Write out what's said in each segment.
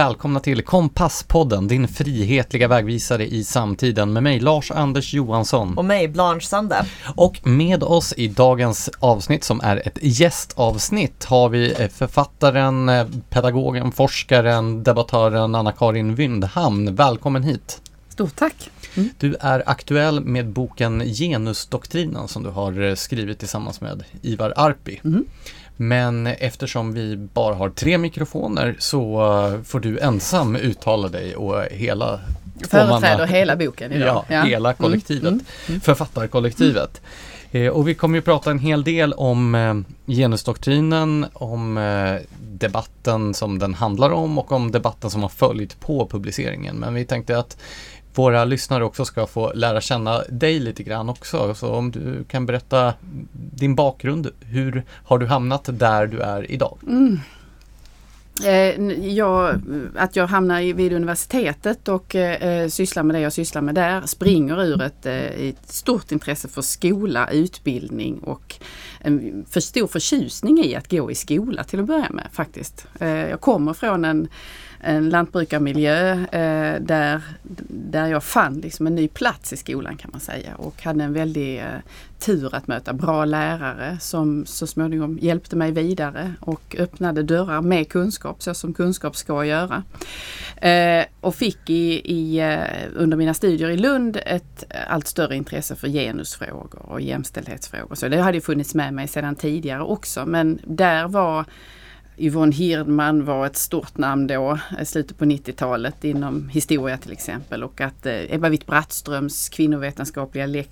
Välkomna till Kompasspodden, din frihetliga vägvisare i samtiden med mig Lars-Anders Johansson. Och mig, Blanche Sande. Och med oss i dagens avsnitt som är ett gästavsnitt har vi eh, författaren, eh, pedagogen, forskaren, debattören Anna-Karin Wyndhamn. Välkommen hit! Stort tack! Mm. Du är aktuell med boken Genusdoktrinen som du har eh, skrivit tillsammans med Ivar Arpi. Mm. Men eftersom vi bara har tre mikrofoner så eh, får du ensam uttala dig och hela Företräder hela boken idag. Ja, ja. hela mm, kollektivet, mm, mm, författarkollektivet. Eh, och vi kommer ju prata en hel del om eh, genusdoktrinen, om debatten som den handlar om och om debatten som har följt på publiceringen. Men vi tänkte att våra lyssnare också ska få lära känna dig lite grann också. Så om du kan berätta din bakgrund. Hur har du hamnat där du är idag? Mm. Eh, jag, att jag hamnar vid universitetet och eh, sysslar med det jag sysslar med där springer ur ett, eh, ett stort intresse för skola, utbildning och en för stor förtjusning i att gå i skola till att börja med faktiskt. Eh, jag kommer från en en lantbrukarmiljö eh, där, där jag fann liksom en ny plats i skolan kan man säga och hade en väldig eh, tur att möta bra lärare som så småningom hjälpte mig vidare och öppnade dörrar med kunskap så som kunskap ska göra. Eh, och fick i, i, eh, under mina studier i Lund ett allt större intresse för genusfrågor och jämställdhetsfrågor. Så det hade funnits med mig sedan tidigare också men där var Yvonne Hirdman var ett stort namn då, i slutet på 90-talet inom historia till exempel och att eh, Ebba Witt-Brattströms kvinnovetenskapliga eh,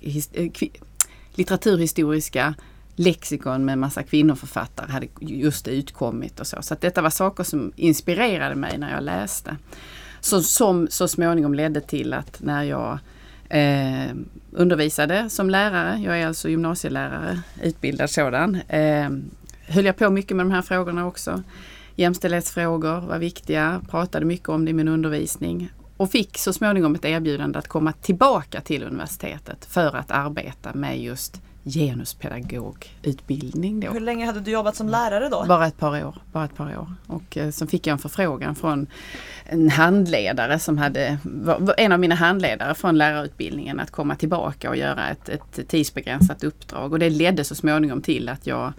litteraturhistoriska lexikon med massa kvinnoförfattare hade just utkommit och så. Så att detta var saker som inspirerade mig när jag läste. Så, som så småningom ledde till att när jag eh, undervisade som lärare, jag är alltså gymnasielärare, utbildad sådan, eh, höll jag på mycket med de här frågorna också. Jämställdhetsfrågor var viktiga, pratade mycket om det i min undervisning och fick så småningom ett erbjudande att komma tillbaka till universitetet för att arbeta med just genuspedagogutbildning. Då. Hur länge hade du jobbat som lärare då? Bara ett par år. Bara ett par år. Och eh, så fick jag en förfrågan från en handledare som hade, var, en av mina handledare från lärarutbildningen att komma tillbaka och göra ett, ett tidsbegränsat uppdrag och det ledde så småningom till att jag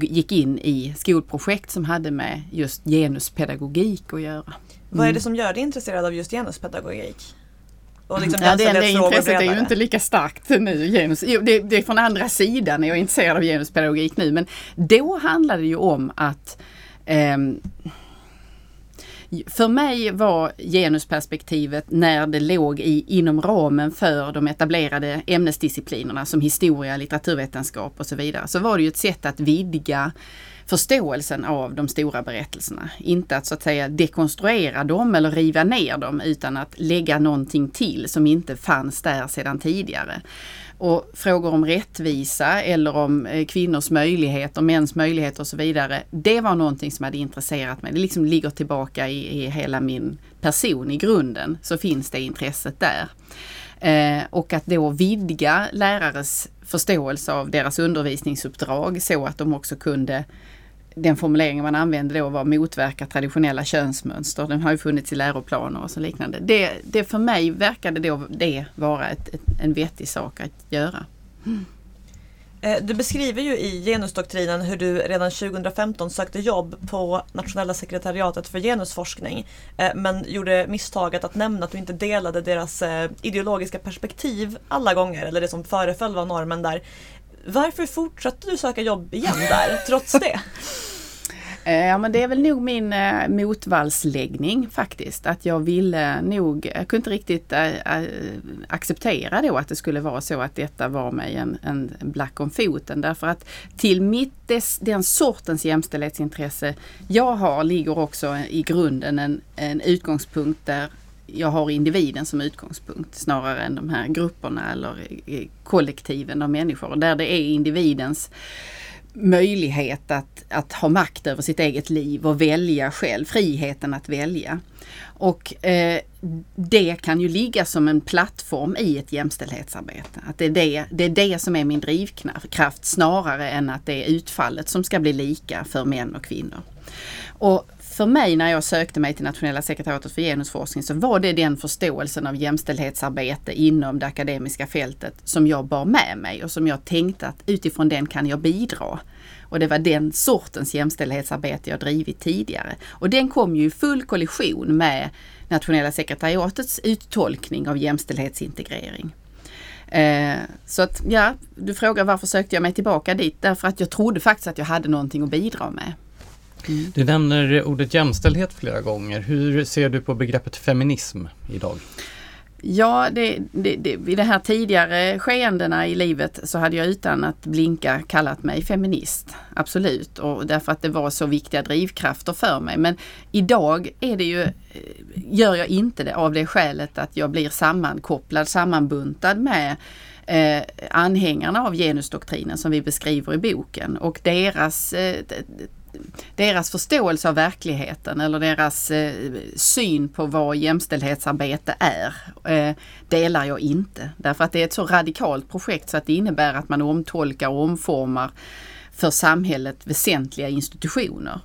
gick in i skolprojekt som hade med just genuspedagogik att göra. Mm. Vad är det mm. som gör dig intresserad av just genuspedagogik? Och liksom ja, det, det intresset är ju inte lika starkt nu. Genus, det, det är från andra sidan jag är intresserad av genuspedagogik nu men då handlade det ju om att eh, för mig var genusperspektivet när det låg i, inom ramen för de etablerade ämnesdisciplinerna som historia, litteraturvetenskap och så vidare, så var det ju ett sätt att vidga förståelsen av de stora berättelserna. Inte att så att säga dekonstruera dem eller riva ner dem utan att lägga någonting till som inte fanns där sedan tidigare. Och frågor om rättvisa eller om eh, kvinnors möjligheter, mäns möjligheter och så vidare. Det var någonting som hade intresserat mig. Det liksom ligger tillbaka i, i hela min person i grunden. Så finns det intresset där. Eh, och att då vidga lärares förståelse av deras undervisningsuppdrag så att de också kunde den formuleringen man använde då var motverka traditionella könsmönster. Den har ju funnits i läroplaner och så liknande. Det, det för mig verkade då det vara ett, ett, en vettig sak att göra. Mm. Eh, du beskriver ju i genusdoktrinen hur du redan 2015 sökte jobb på Nationella sekretariatet för genusforskning eh, men gjorde misstaget att nämna att du inte delade deras eh, ideologiska perspektiv alla gånger, eller det som föreföll vara normen där. Varför fortsatte du söka jobb igen där, trots det? Eh, ja men det är väl nog min eh, motvallsläggning faktiskt. Att jag ville nog, jag kunde inte riktigt äh, acceptera då att det skulle vara så att detta var mig en, en black om foten. Därför att till mitt, des, den sortens jämställdhetsintresse jag har ligger också i grunden en, en utgångspunkt där jag har individen som utgångspunkt snarare än de här grupperna eller eh, kollektiven av människor. Där det är individens möjlighet att, att ha makt över sitt eget liv och välja själv, friheten att välja. Och eh, det kan ju ligga som en plattform i ett jämställdhetsarbete. Att det är det, det är det som är min drivkraft snarare än att det är utfallet som ska bli lika för män och kvinnor. Och för mig när jag sökte mig till Nationella sekretariatet för genusforskning så var det den förståelsen av jämställdhetsarbete inom det akademiska fältet som jag bar med mig och som jag tänkte att utifrån den kan jag bidra. Och det var den sortens jämställdhetsarbete jag drivit tidigare. Och den kom ju i full kollision med Nationella sekretariatets uttolkning av jämställdhetsintegrering. Eh, så att ja, du frågar varför sökte jag mig tillbaka dit? Därför att jag trodde faktiskt att jag hade någonting att bidra med. Mm. Du nämner ordet jämställdhet flera gånger. Hur ser du på begreppet feminism idag? Ja, det, det, det, vid de här tidigare skeendena i livet så hade jag utan att blinka kallat mig feminist. Absolut, och därför att det var så viktiga drivkrafter för mig. Men idag är det ju, gör jag inte det av det skälet att jag blir sammankopplad, sammanbuntad med eh, anhängarna av genusdoktrinen som vi beskriver i boken och deras eh, deras förståelse av verkligheten eller deras eh, syn på vad jämställdhetsarbete är eh, delar jag inte. Därför att det är ett så radikalt projekt så att det innebär att man omtolkar och omformar för samhället väsentliga institutioner.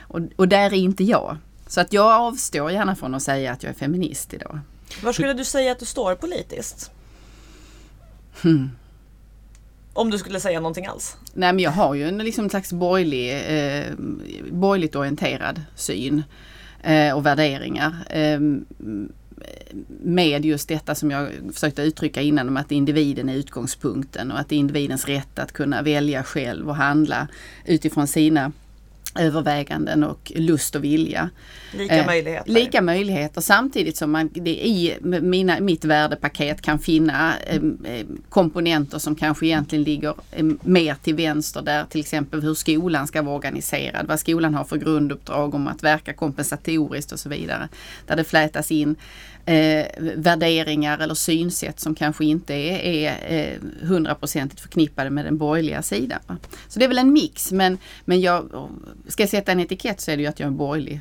Och, och där är inte jag. Så att jag avstår gärna från att säga att jag är feminist idag. Var skulle du säga att du står politiskt? Hmm. Om du skulle säga någonting alls? Nej men jag har ju en liksom, slags borgerlig, eh, borgerligt orienterad syn eh, och värderingar. Eh, med just detta som jag försökte uttrycka innan om att individen är utgångspunkten och att det är individens rätt att kunna välja själv och handla utifrån sina överväganden och lust och vilja. Lika eh, möjligheter. Lika möjligheter samtidigt som man det i mina, mitt värdepaket kan finna eh, komponenter som kanske egentligen ligger eh, mer till vänster där till exempel hur skolan ska vara organiserad, vad skolan har för grunduppdrag om att verka kompensatoriskt och så vidare. Där det flätas in eh, värderingar eller synsätt som kanske inte är hundraprocentigt förknippade med den borgerliga sidan. Så det är väl en mix men, men jag, ska jag sätta en etikett så är det ju att jag är borgerlig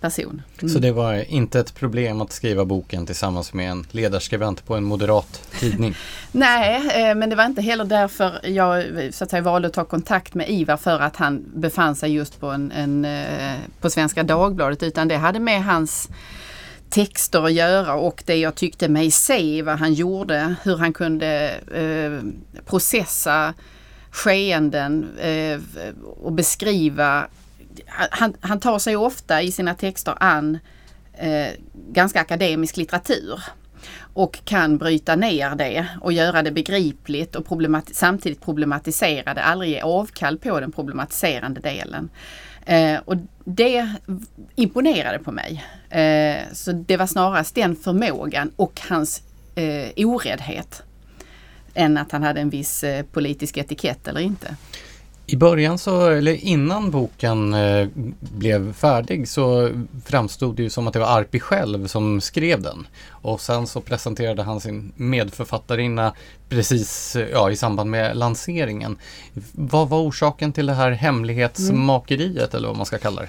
person. Mm. Så det var inte ett problem att skriva boken tillsammans med en ledarskribent på en moderat tidning? Nej, eh, men det var inte heller därför jag så att säga, valde att ta kontakt med Ivar för att han befann sig just på, en, en eh, på Svenska Dagbladet utan det hade med hans texter att göra och det jag tyckte mig se vad han gjorde, hur han kunde eh, processa skeenden eh, och beskriva han, han tar sig ofta i sina texter an eh, ganska akademisk litteratur och kan bryta ner det och göra det begripligt och problemati samtidigt problematisera det, aldrig ge avkall på den problematiserande delen. Eh, och det imponerade på mig. Eh, så det var snarast den förmågan och hans eh, oräddhet än att han hade en viss eh, politisk etikett eller inte. I början så, eller innan boken eh, blev färdig så framstod det ju som att det var Arpi själv som skrev den. Och sen så presenterade han sin medförfattarinna precis eh, ja, i samband med lanseringen. Vad var orsaken till det här hemlighetsmakeriet mm. eller vad man ska kalla det?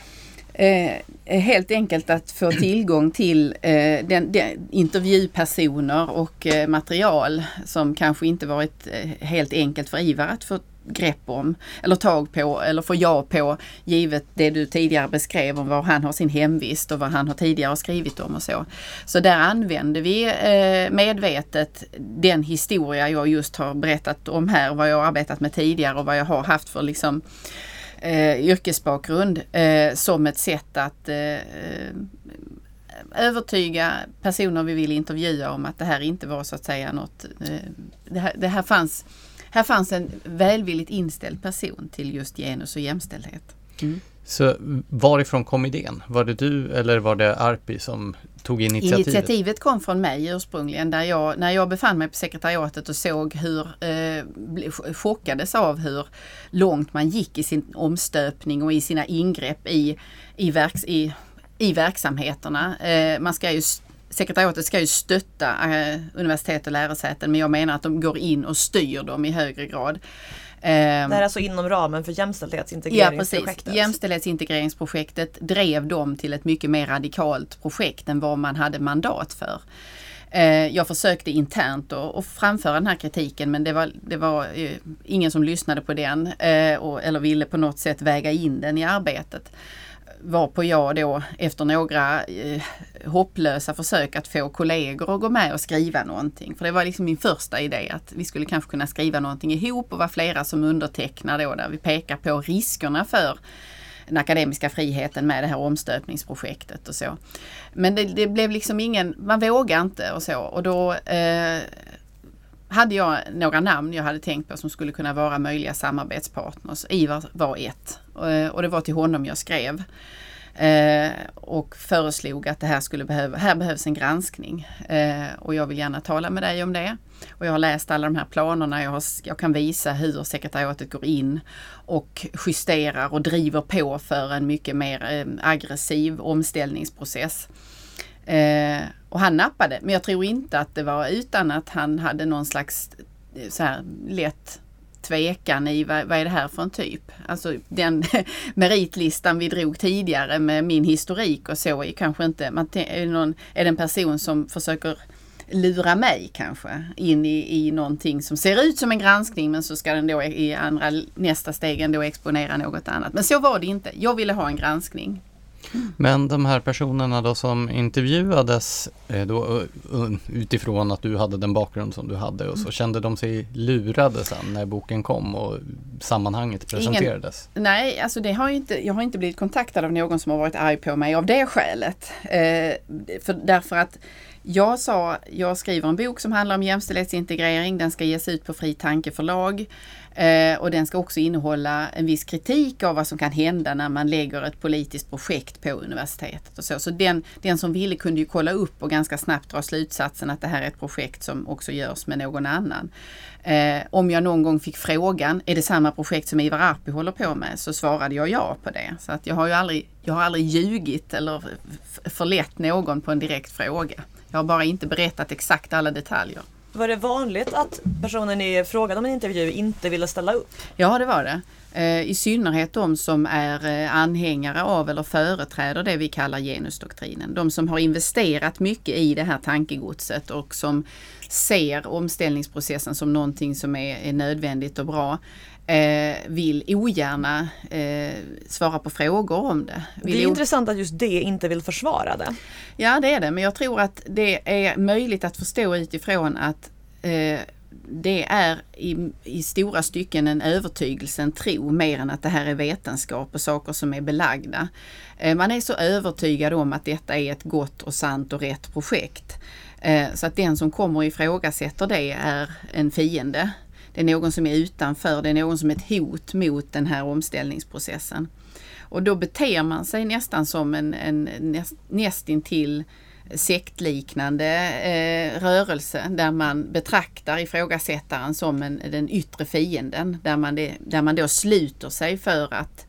Eh, eh, helt enkelt att få tillgång till eh, den, den, intervjupersoner och eh, material som kanske inte varit eh, helt enkelt för Ivar att få grepp om eller tag på eller få ja på givet det du tidigare beskrev om var han har sin hemvist och vad han har tidigare skrivit om och så. Så där använder vi eh, medvetet den historia jag just har berättat om här, vad jag har arbetat med tidigare och vad jag har haft för liksom eh, yrkesbakgrund eh, som ett sätt att eh, övertyga personer vi vill intervjua om att det här inte var så att säga något, eh, det här, det här fanns här fanns en välvilligt inställd person till just genus och jämställdhet. Mm. Så varifrån kom idén? Var det du eller var det Arpi som tog initiativet? Initiativet kom från mig ursprungligen där jag, när jag befann mig på sekretariatet och såg hur, eh, chockades av hur långt man gick i sin omstöpning och i sina ingrepp i, i, verks, i, i verksamheterna. Eh, man ska ju sekretariatet ska ju stötta eh, universitet och lärosäten men jag menar att de går in och styr dem i högre grad. Det här är alltså inom ramen för jämställdhetsintegreringsprojektet? Ja, precis. Jämställdhetsintegreringsprojektet drev dem till ett mycket mer radikalt projekt än vad man hade mandat för. Eh, jag försökte internt att framföra den här kritiken men det var, det var eh, ingen som lyssnade på den eller ville på något sätt väga in den i arbetet varpå jag då efter några eh, hopplösa försök att få kollegor att gå med och skriva någonting. För det var liksom min första idé att vi skulle kanske kunna skriva någonting ihop och vara flera som undertecknar då där vi pekar på riskerna för den akademiska friheten med det här omstöpningsprojektet och så. Men det, det blev liksom ingen, man vågar inte och så och då eh, hade jag några namn jag hade tänkt på som skulle kunna vara möjliga samarbetspartners. Ivar var ett eh, och det var till honom jag skrev. Eh, och föreslog att det här skulle behöva, här behövs en granskning. Eh, och jag vill gärna tala med dig om det. Och jag har läst alla de här planerna. Jag, har, jag kan visa hur sekretariatet går in och justerar och driver på för en mycket mer aggressiv omställningsprocess. Eh, och han nappade, men jag tror inte att det var utan att han hade någon slags eh, så här lätt tvekan i vad, vad är det här för en typ? Alltså den meritlistan vi drog tidigare med min historik och så är kanske inte, man, är, någon, är det en person som försöker lura mig kanske in i, i någonting som ser ut som en granskning men så ska den då i andra nästa steg ändå exponera något annat. Men så var det inte. Jag ville ha en granskning. Men de här personerna då som intervjuades eh, då, utifrån att du hade den bakgrund som du hade och så mm. kände de sig lurade sen när boken kom och sammanhanget presenterades? Ingen, nej, alltså det har inte, jag har inte blivit kontaktad av någon som har varit arg på mig av det skälet. Eh, för, därför att jag sa, jag skriver en bok som handlar om jämställdhetsintegrering. Den ska ges ut på Fri Tanke förlag. Eh, och den ska också innehålla en viss kritik av vad som kan hända när man lägger ett politiskt projekt på universitetet. Och så så den, den som ville kunde ju kolla upp och ganska snabbt dra slutsatsen att det här är ett projekt som också görs med någon annan. Eh, om jag någon gång fick frågan, är det samma projekt som Ivar Arpi håller på med? Så svarade jag ja på det. Så att jag har ju aldrig, jag har aldrig ljugit eller förlett någon på en direkt fråga. Jag har bara inte berättat exakt alla detaljer. Var det vanligt att personen ni frågade om en intervju inte ville ställa upp? Ja, det var det. Eh, I synnerhet de som är eh, anhängare av eller företräder det vi kallar genusdoktrinen. De som har investerat mycket i det här tankegodset och som ser omställningsprocessen som någonting som är, är nödvändigt och bra vill ogärna eh, svara på frågor om det. Vill det är intressant att just det inte vill försvara det. Ja det är det, men jag tror att det är möjligt att förstå utifrån att eh, det är i, i, stora stycken en övertygelse, en tro, mer än att det här är vetenskap och saker som är belagda. Eh, man är så övertygad om att detta är ett gott och sant och rätt projekt. Eh, så att den som kommer och ifrågasätter det är en fiende det är någon som är utanför, det är någon som är ett hot mot den här omställningsprocessen. Och då beter man sig nästan som en, en näst, nästintill sektliknande eh, rörelse där man betraktar ifrågasättaren som en, den yttre fienden. Där man, det, där man då sluter sig för att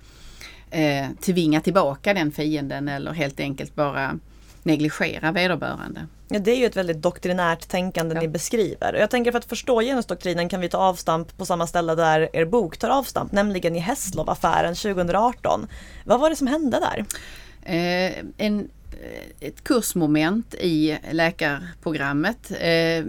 eh, tvinga tillbaka den fienden eller helt enkelt bara negligera vederbörande. Ja, det är ju ett väldigt doktrinärt tänkande ja. ni beskriver. Jag tänker för att förstå genusdoktrinen kan vi ta avstamp på samma ställe där er bok tar avstamp, nämligen i Hässlov-affären 2018. Vad var det som hände där? Eh, en, eh, ett kursmoment i läkarprogrammet eh,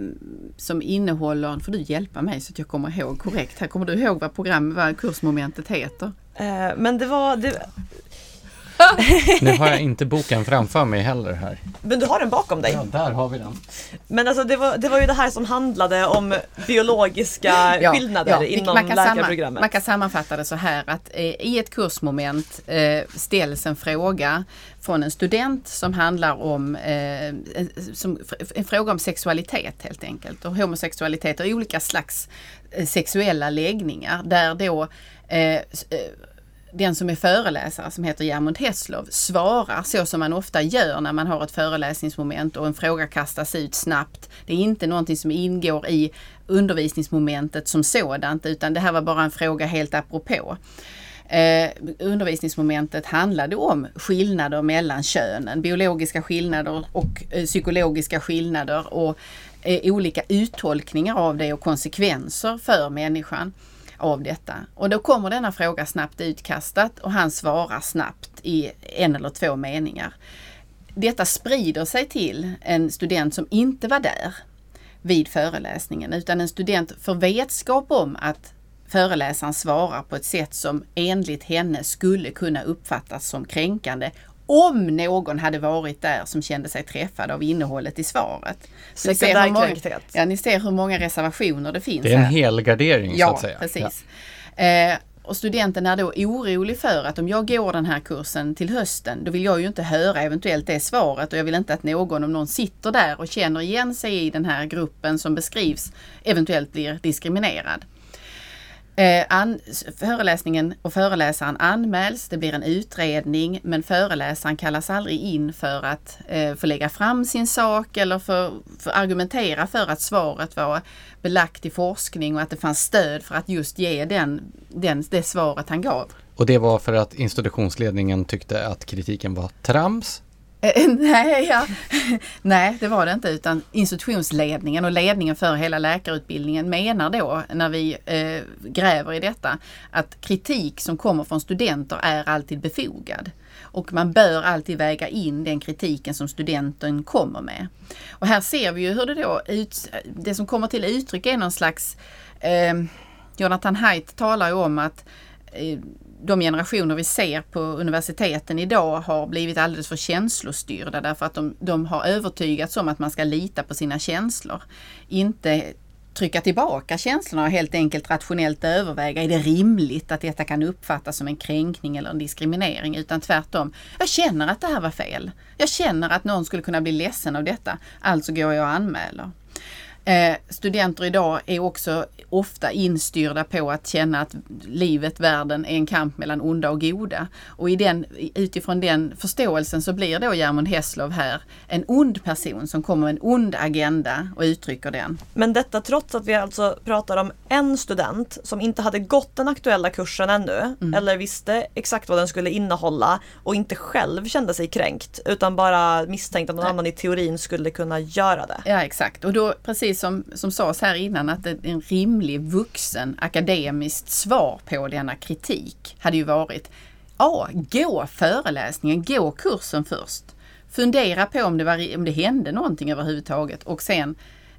som innehåller, får du hjälpa mig så att jag kommer ihåg korrekt här, kommer du ihåg vad programmet, vad kursmomentet heter? Eh, men det var, det, nu har jag inte boken framför mig heller här. Men du har den bakom dig. Ja, där har vi den. Men alltså det var, det var ju det här som handlade om biologiska ja, skillnader ja, inom man läkarprogrammet. man kan sammanfatta det så här att eh, i ett kursmoment eh, ställs en fråga från en student som handlar om eh, som, en fråga om sexualitet helt enkelt och homosexualitet och olika slags eh, sexuella läggningar där då eh, eh den som är föreläsare som heter Germund Hesslov svarar så som man ofta gör när man har ett föreläsningsmoment och en fråga kastas ut snabbt. Det är inte någonting som ingår i undervisningsmomentet som sådant utan det här var bara en fråga helt apropå. Eh, undervisningsmomentet handlade om skillnader mellan könen, biologiska skillnader och eh, psykologiska skillnader och eh, olika uttolkningar av det och konsekvenser för människan av detta. Och då kommer denna fråga snabbt utkastat och han svarar snabbt i en eller två meningar. Detta sprider sig till en student som inte var där vid föreläsningen utan en student får vetskap om att föreläsaren svarar på ett sätt som enligt henne skulle kunna uppfattas som kränkande om någon hade varit där som kände sig träffad av innehållet i svaret. Så ni, ser hur många, ja, ni ser hur många reservationer det finns. Det är en helgardering ja, så att säga. Precis. Ja. Eh, och studenten är då orolig för att om jag går den här kursen till hösten, då vill jag ju inte höra eventuellt det svaret och jag vill inte att någon, om någon sitter där och känner igen sig i den här gruppen som beskrivs, eventuellt blir diskriminerad. Eh, an, föreläsningen och föreläsaren anmäls, det blir en utredning men föreläsaren kallas aldrig in för att eh, få lägga fram sin sak eller för, för argumentera för att svaret var belagt i forskning och att det fanns stöd för att just ge den, den, det svaret han gav. Och det var för att institutionsledningen tyckte att kritiken var trams Eh, nej, ja. Nej, det var det inte utan institutionsledningen och ledningen för hela läkarutbildningen menar då när vi eh, gräver i detta att kritik som kommer från studenter är alltid befogad. Och man bör alltid väga in den kritiken som studenten kommer med. Och här ser vi ju hur det då, ut, det som kommer till uttryck är någon slags eh, Jonathan Haidt talar ju om att eh, de generationer vi ser på universiteten idag har blivit alldeles för känslostyrda därför att de, de har övertygats om att man ska lita på sina känslor. Inte trycka tillbaka känslorna och helt enkelt rationellt överväga, är det rimligt att detta kan uppfattas som en kränkning eller en diskriminering? Utan tvärtom, jag känner att det här var fel. Jag känner att någon skulle kunna bli ledsen av detta, alltså går jag och anmäler. Eh, studenter idag är också ofta instyrda på att känna att livet, världen är en kamp mellan onda och goda. Och i den, utifrån den förståelsen så blir då Germund Hesslov här en ond person som kommer med en ond agenda och uttrycker den. Men detta trots att vi alltså pratar om en student som inte hade gått den aktuella kursen ännu mm. eller visste exakt vad den skulle innehålla och inte själv kände sig kränkt utan bara misstänkte att någon Nej. annan i teorin skulle kunna göra det. Ja exakt och då precis precis som, som sades här innan att en rimlig vuxen akademiskt svar på denna kritik hade ju varit Ja, gå föreläsningen, gå kursen först. Fundera på om det, var, om det hände någonting överhuvudtaget och sen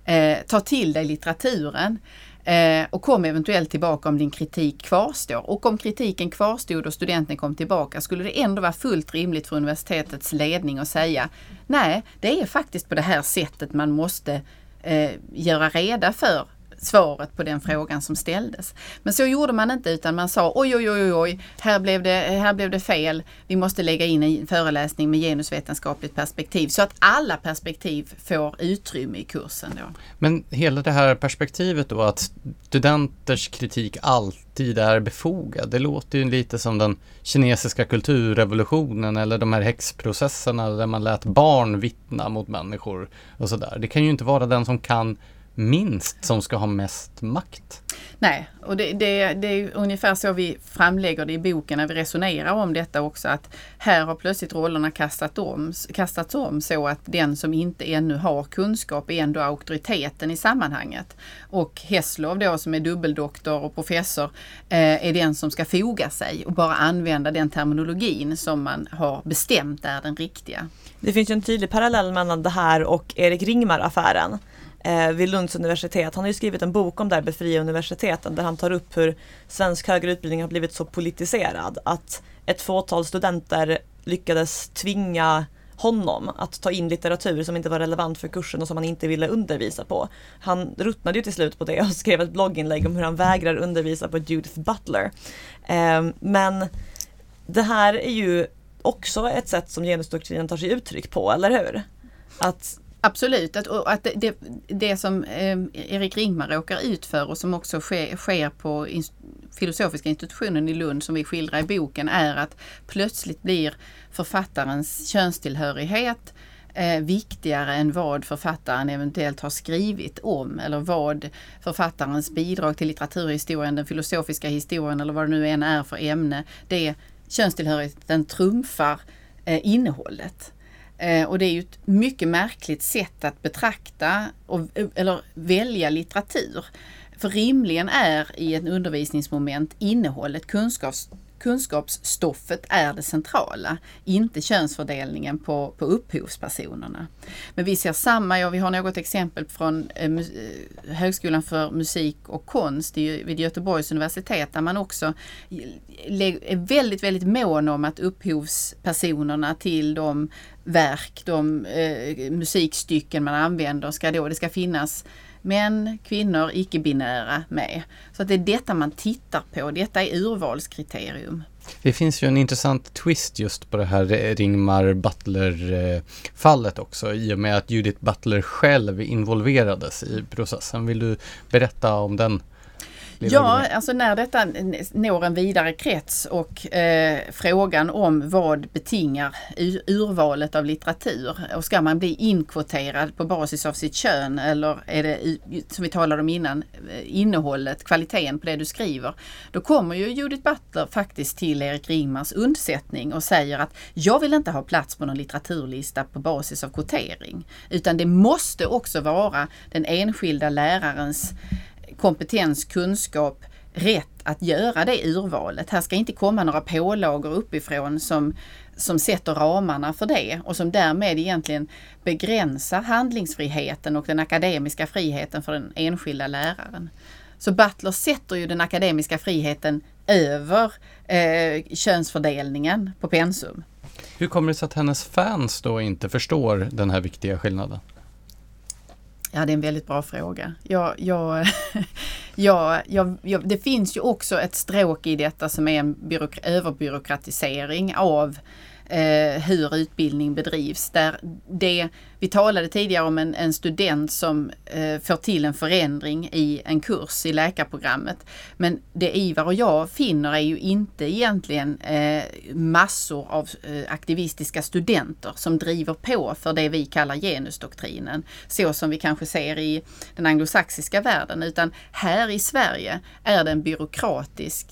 eh, ta till dig litteraturen. Eh, och kom eventuellt tillbaka om din kritik kvarstår. Och om kritiken kvarstod och studenten kom tillbaka skulle det ändå vara fullt rimligt för universitetets ledning att säga nej, det är faktiskt på det här sättet man måste eh, göra reda för svaret på den frågan som ställdes. Men så gjorde man inte utan man sa oj, oj, oj, oj, här blev det, här blev det fel. Vi måste lägga in en föreläsning med genusvetenskapligt perspektiv så att alla perspektiv får utrymme i kursen. Då. Men hela det här perspektivet då att studenters kritik alltid är befogad. Det låter ju lite som den kinesiska kulturrevolutionen eller de här häxprocesserna där man lät barn vittna mot människor och sådär. Det kan ju inte vara den som kan minst som ska ha mest makt. Nej, och det, det, det, är ungefär så vi framlägger det i boken när vi resonerar om detta också att här har plötsligt rollerna kastat om, kastats om så att den som inte ännu har kunskap är ändå auktoriteten i sammanhanget. Och Hesslov då som är dubbeldoktor och professor eh, är den som ska foga sig och bara använda den terminologin som man har bestämt är den riktiga. Det finns ju en tydlig parallell mellan det här och Erik Ringmar-affären eh, vid Lunds universitet. Han har ju skrivit en bok om det här Befria universiteten där han tar upp hur svensk högre utbildning har blivit så politiserad att ett fåtal studenter lyckades tvinga honom att ta in litteratur som inte var relevant för kursen och som han inte ville undervisa på. Han ruttnade ju till slut på det och skrev ett blogginlägg om hur han vägrar undervisa på Judith Butler. Eh, men det här är ju också ett sätt som genusdoktrinen tar sig uttryck på, eller hur? Att Absolut, att, att det, det, det som eh, Erik Ringmar råkar ut för och som också sker, sker på in, filosofiska institutionen i Lund som vi skildrar i boken är att plötsligt blir författarens könstillhörighet eh, viktigare än vad författaren eventuellt har skrivit om eller vad författarens bidrag till litteraturhistorien, den filosofiska historien eller vad det nu än är för ämne. Det könstillhörigheten trumfar eh, innehållet. Eh, och det är ju ett mycket märkligt sätt att betrakta och, eller välja litteratur. För rimligen är i ett undervisningsmoment innehållet, kunskaps, kunskapsstoffet är det centrala, inte könsfördelningen på, på upphovspersonerna. Men vi ser samma, ja, vi har något exempel från eh, eh Högskolan för musik och konst vid Göteborgs universitet där man också är väldigt, väldigt mån om att upphovspersonerna till de verk, de eh, musikstycken man använder ska då, det ska finnas män, kvinnor, icke-binära med. Så att det är detta man tittar på, detta är urvalskriterium. Det finns ju en intressant twist just på det här Ringmar Butler-fallet också i och med att Judith Butler själv involverades i processen. Vill du berätta om den Ja, alltså när detta når en vidare krets och eh, frågan om vad betingar urvalet av litteratur och ska man bli inkvoterad på basis av sitt kön eller är det som vi talade om innan eh, innehållet, kvaliteten på det du skriver. Då kommer ju Judith Butler faktiskt till Erik Ringmars undsättning och säger att jag vill inte ha plats på någon litteraturlista på basis av kvotering utan det måste också vara den enskilda lärarens kompetens, kunskap, rätt att göra det urvalet. Här ska inte komma några pålagor uppifrån som, som sätter ramarna för det och som därmed egentligen begränsar handlingsfriheten och den akademiska friheten för den enskilda läraren. Så Butler sätter ju den akademiska friheten över eh, könsfördelningen på pensum. Hur kommer det sig att hennes fans då inte förstår den här viktiga skillnaden? Ja, det är en väldigt bra fråga. Jag, jag, jag, jag, det finns ju också ett stråk i detta som är en överbyråkratisering av eh, hur utbildning bedrivs. Där det, vi talade tidigare om en, en student som eh, får till en förändring i en kurs i läkarprogrammet. Men det Ivar och jag finner är ju inte egentligen eh, massor av eh, aktivistiska studenter som driver på för det vi kallar genusdoktrinen. Så som vi kanske ser i den anglosaxiska världen. Utan här i Sverige är det en byråkratisk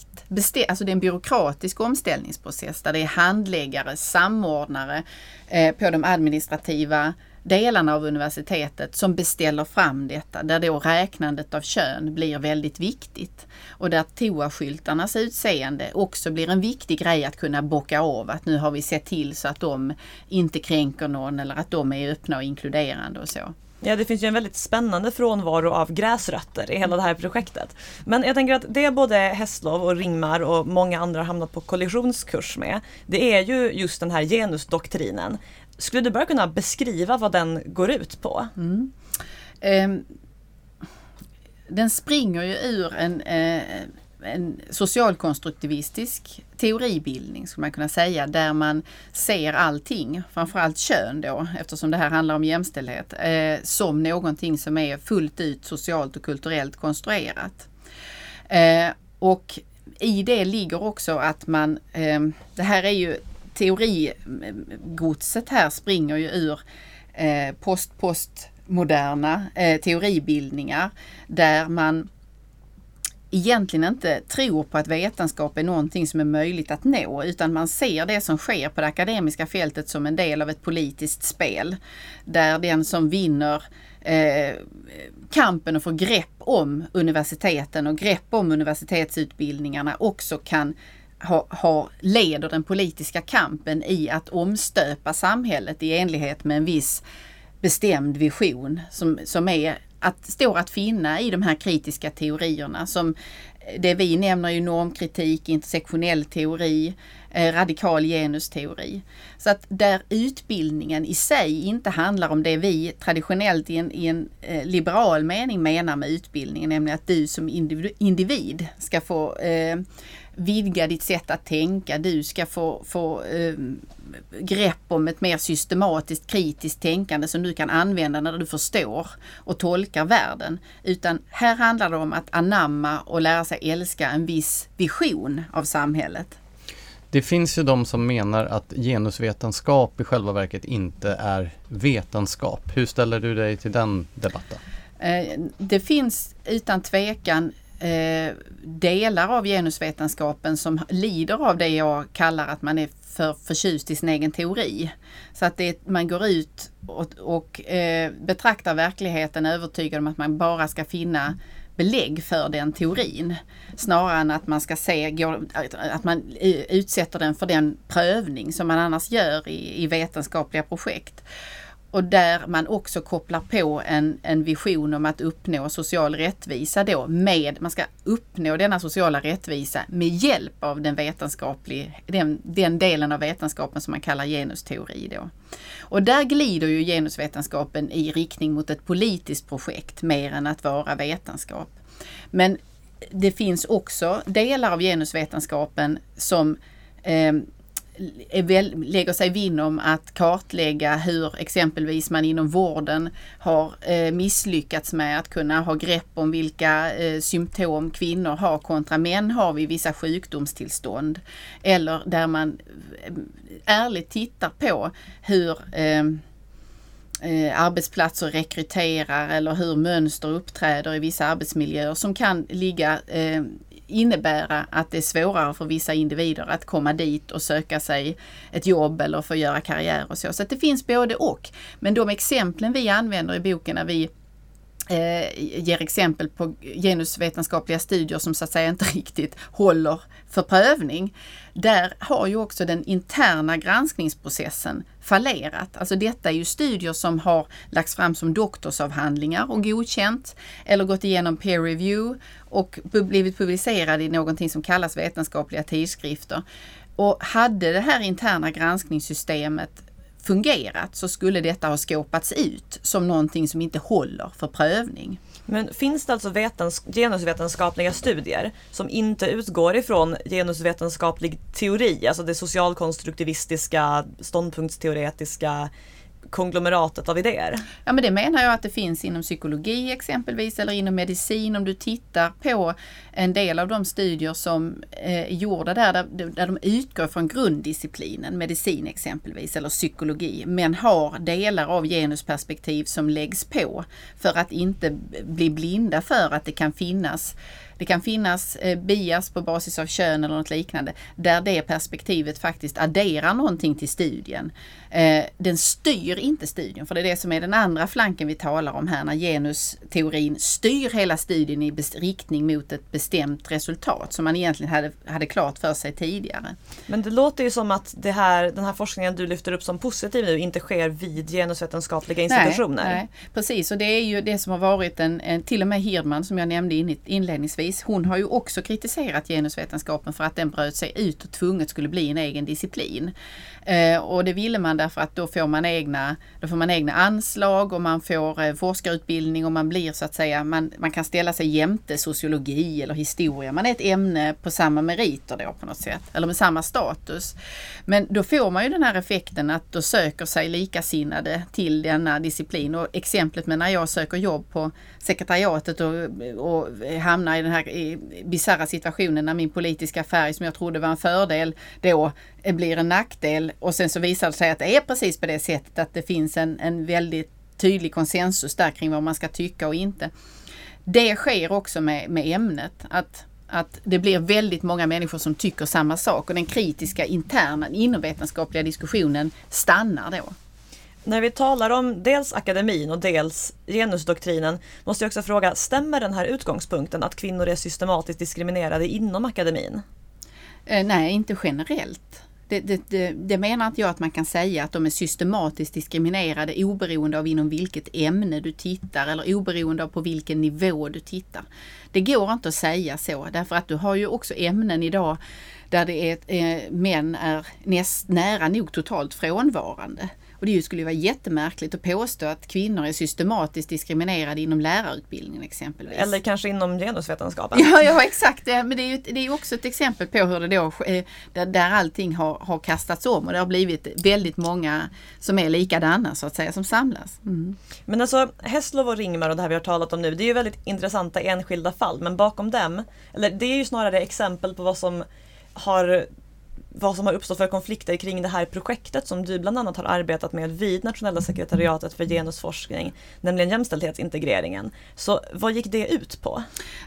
alltså det är en byråkratisk omställningsprocess där det är handläggare, samordnare Eh, på de administrativa delarna av universitetet som beställer fram detta, där då räknandet av kön blir väldigt viktigt. Och där toaskyltarnas utseende också blir en viktig grej att kunna bocka av, att nu har vi sett till så att de inte kränker någon eller att de är öppna och inkluderande och så. Ja, det finns ju en väldigt spännande frånvaro av gräsrötter i hela det här projektet. Men jag tänker att det både Hässlov och Ringmar och många andra har hamnat på kollisionskurs med, det är ju just den här genusdoktrinen. Skulle du bara kunna beskriva vad den går ut på? Mm. Eh, den springer ju ur en, eh, en socialkonstruktivistisk teoribildning skulle man kunna säga, där man ser allting, framförallt kön då, eftersom det här handlar om jämställdhet, eh, som någonting som är fullt ut socialt och kulturellt konstruerat. Eh, och i det ligger också att man, eh, det här är ju teorigodset här springer ju ur eh, post postmoderna eh, teoribildningar där man egentligen inte tror på att vetenskap är någonting som är möjligt att nå utan man ser det som sker på det akademiska fältet som en del av ett politiskt spel. Där den som vinner eh, kampen och får grepp om universiteten och grepp om universitetsutbildningarna också kan ha, ha, leder den politiska kampen i att omstöpa samhället i enlighet med en viss bestämd vision som, som är att, står att finna i de här kritiska teorierna som eh, det vi nämner ju normkritik, intersektionell teori, eh, Eh, radikal genusteori. Så att där utbildningen i sig inte handlar om det vi traditionellt i en, i en eh, liberal mening menar med utbildning, nämligen att du som individ ska få eh, vidga ditt sätt att tänka. Du ska få, få eh, grepp om ett mer systematiskt kritiskt tänkande som du kan använda när du förstår och tolkar världen. Utan här handlar det om att anamma och lära sig älska en viss vision av samhället. Det finns ju de som menar att genusvetenskap i själva verket inte är vetenskap. Hur ställer du dig till den debatten? Eh, det finns utan tvekan eh, delar av genusvetenskapen som lider av det jag kallar att man är för förtjust i sin egen teori. Så att det, man går ut och, och eh, betraktar verkligheten övertygad om att man bara ska finna belägg för den teorin. Snarare än att man ska se, att man utsätter den för den prövning som man annars gör i, i vetenskapliga projekt och där man också kopplar på en, en vision om att uppnå social rättvisa då med, man ska uppnå denna sociala rättvisa med hjälp av den vetenskapliga, den, den delen av vetenskapen som man kallar genusteori då. Och där glider ju genusvetenskapen i riktning mot ett politiskt projekt mer än att vara vetenskap. Men det finns också delar av genusvetenskapen som eh, väl, lägger sig vinn om att kartlägga hur exempelvis man inom vården har eh, misslyckats med att kunna ha grepp om vilka eh, symptom kvinnor har kontra män har vid vissa sjukdomstillstånd. Eller där man eh, ärligt tittar på hur eh, eh, arbetsplatser rekryterar eller hur mönster uppträder i vissa arbetsmiljöer som kan ligga eh, innebära att det är svårare för vissa individer att komma dit och söka sig ett jobb eller få göra karriär och så. Så det finns både och. Men de exemplen vi använder i boken när vi Eh, ger exempel på genusvetenskapliga studier som så att säga inte riktigt håller för prövning. Där har ju också den interna granskningsprocessen fallerat. Alltså detta är ju studier som har lagts fram som doktorsavhandlingar och godkänt eller gått igenom peer review och blivit publicerade i någonting som kallas vetenskapliga tidskrifter. Och hade det här interna granskningssystemet fungerat så skulle detta ha skåpats ut som någonting som inte håller för prövning. Men finns det alltså vetens genusvetenskapliga studier som inte utgår ifrån genusvetenskaplig teori, alltså det socialkonstruktivistiska, ståndpunktsteoretiska konglomeratet av idéer? Ja men det menar jag att det finns inom psykologi exempelvis eller inom medicin om du tittar på en del av de studier som eh, är gjorda där, där, där de utgår från grunddisciplinen, medicin exempelvis eller psykologi, men har delar av genusperspektiv som läggs på för att inte bli blinda för att det kan finnas det kan finnas eh, bias på basis av kön eller något liknande där det perspektivet faktiskt adderar någonting till studien. Eh, den styr inte studien, för det är det som är den andra flanken vi talar om här när genusteorin styr hela studien i riktning mot ett bestämt resultat som man egentligen hade, hade klart för sig tidigare. Men det låter ju som att det här, den här forskningen du lyfter upp som positiv nu inte sker vid genusvetenskapliga institutioner. Nej, nej. precis och det är ju det som har varit en, en till och med Hirdman som jag nämnde inledningsvis, hon har ju också kritiserat genusvetenskapen för att den bröt sig ut och tvunget skulle bli en egen disciplin. Eh, och det ville man därför att då får man egna, då får man egna anslag och man får eh, forskarutbildning och man blir så att säga, man, man kan ställa sig jämte sociologi eller historia. Man är ett ämne på samma meriter då på något sätt, eller med samma status. Men då får man ju den här effekten att då söker sig likasinnade till denna disciplin och exemplet med när jag söker jobb på sekretariatet och, och hamnar i den här bisarra situationen när min politiska färg som jag trodde var en fördel då blir en nackdel och sen så visar det sig att det är precis på det sättet att det finns en, en väldigt tydlig konsensus där kring vad man ska tycka och inte. Det sker också med, med ämnet. Att, att det blir väldigt många människor som tycker samma sak och den kritiska interna inomvetenskapliga diskussionen stannar då. När vi talar om dels akademin och dels genusdoktrinen måste jag också fråga, stämmer den här utgångspunkten att kvinnor är systematiskt diskriminerade inom akademin? Eh, nej, inte generellt. Det, det, det, det, menar inte jag att man kan säga att de är systematiskt diskriminerade oberoende av inom vilket ämne du tittar eller oberoende av på vilken nivå du tittar. Det går inte att säga så därför att du har ju också ämnen idag där det är, eh, män är näst, nära nog totalt frånvarande. Och det skulle vara jättemärkligt att påstå att kvinnor är systematiskt diskriminerade inom lärarutbildningen exempelvis. Eller kanske inom genusvetenskapen. Ja, ja exakt. Men det är ju det är också ett exempel på hur det då eh, där, där allting har, har kastats om och det har blivit väldigt många som är likadana så att säga som samlas. Mm. Men alltså Hässlov och Ringmar och det här vi har talat om nu, det är ju väldigt intressanta enskilda fall men bakom dem, eller det är ju snarare exempel på vad som har vad som har uppstått för konflikter kring det här projektet som du bland annat har arbetat med vid Nationella sekretariatet för genusforskning, nämligen jämställdhetsintegreringen. Så vad gick det ut på?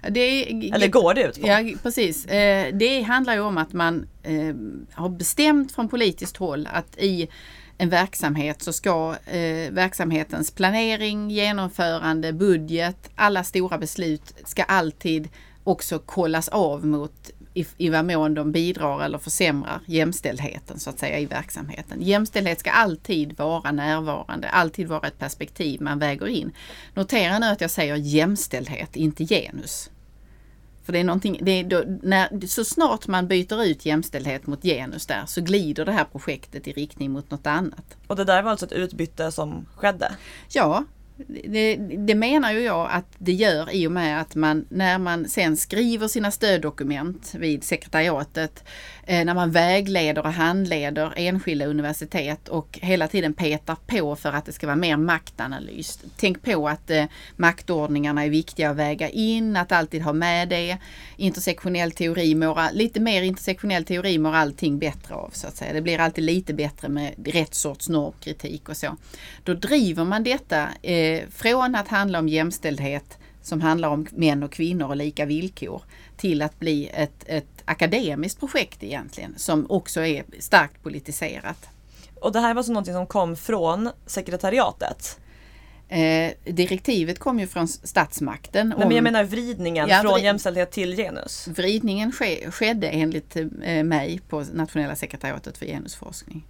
Det, Eller går det ut på? Ja, precis. Eh, det handlar ju om att man eh, har bestämt från politiskt håll att i en verksamhet så ska eh, verksamhetens planering, genomförande, budget, alla stora beslut ska alltid också kollas av mot i, i vad mån de bidrar eller försämrar jämställdheten så att säga i verksamheten. Jämställdhet ska alltid vara närvarande, alltid vara ett perspektiv man väger in. Notera nu att jag säger jämställdhet, inte genus. För det är någonting, det är då, när, så snart man byter ut jämställdhet mot genus där så glider det här projektet i riktning mot något annat. Och det där var alltså ett utbyte som skedde? Ja, det, det, menar ju jag att det gör i och med att man när man sen skriver sina stöddokument vid sekretariatet, eh, Eh, när man vägleder och handleder enskilda universitet och hela tiden petar på för att det ska vara mer maktanalys. Tänk på att eh, maktordningarna är viktiga att väga in, att alltid ha med det. Intersektionell teori mår, lite mer intersektionell teori mår allting bättre av så att säga. Det blir alltid lite bättre med rätt sorts normkritik och så. Då driver man detta eh, från att handla om jämställdhet som handlar om män och kvinnor och lika villkor till att bli ett, ett akademiskt projekt egentligen som också är starkt politiserat. Och det här var så någonting som kom från sekretariatet? Eh, direktivet kom ju från statsmakten. Nej, om, men jag menar vridningen ja, från jämställdhet till genus? Vridningen ske, skedde enligt eh, mig på Nationella sekretariatet för genusforskning.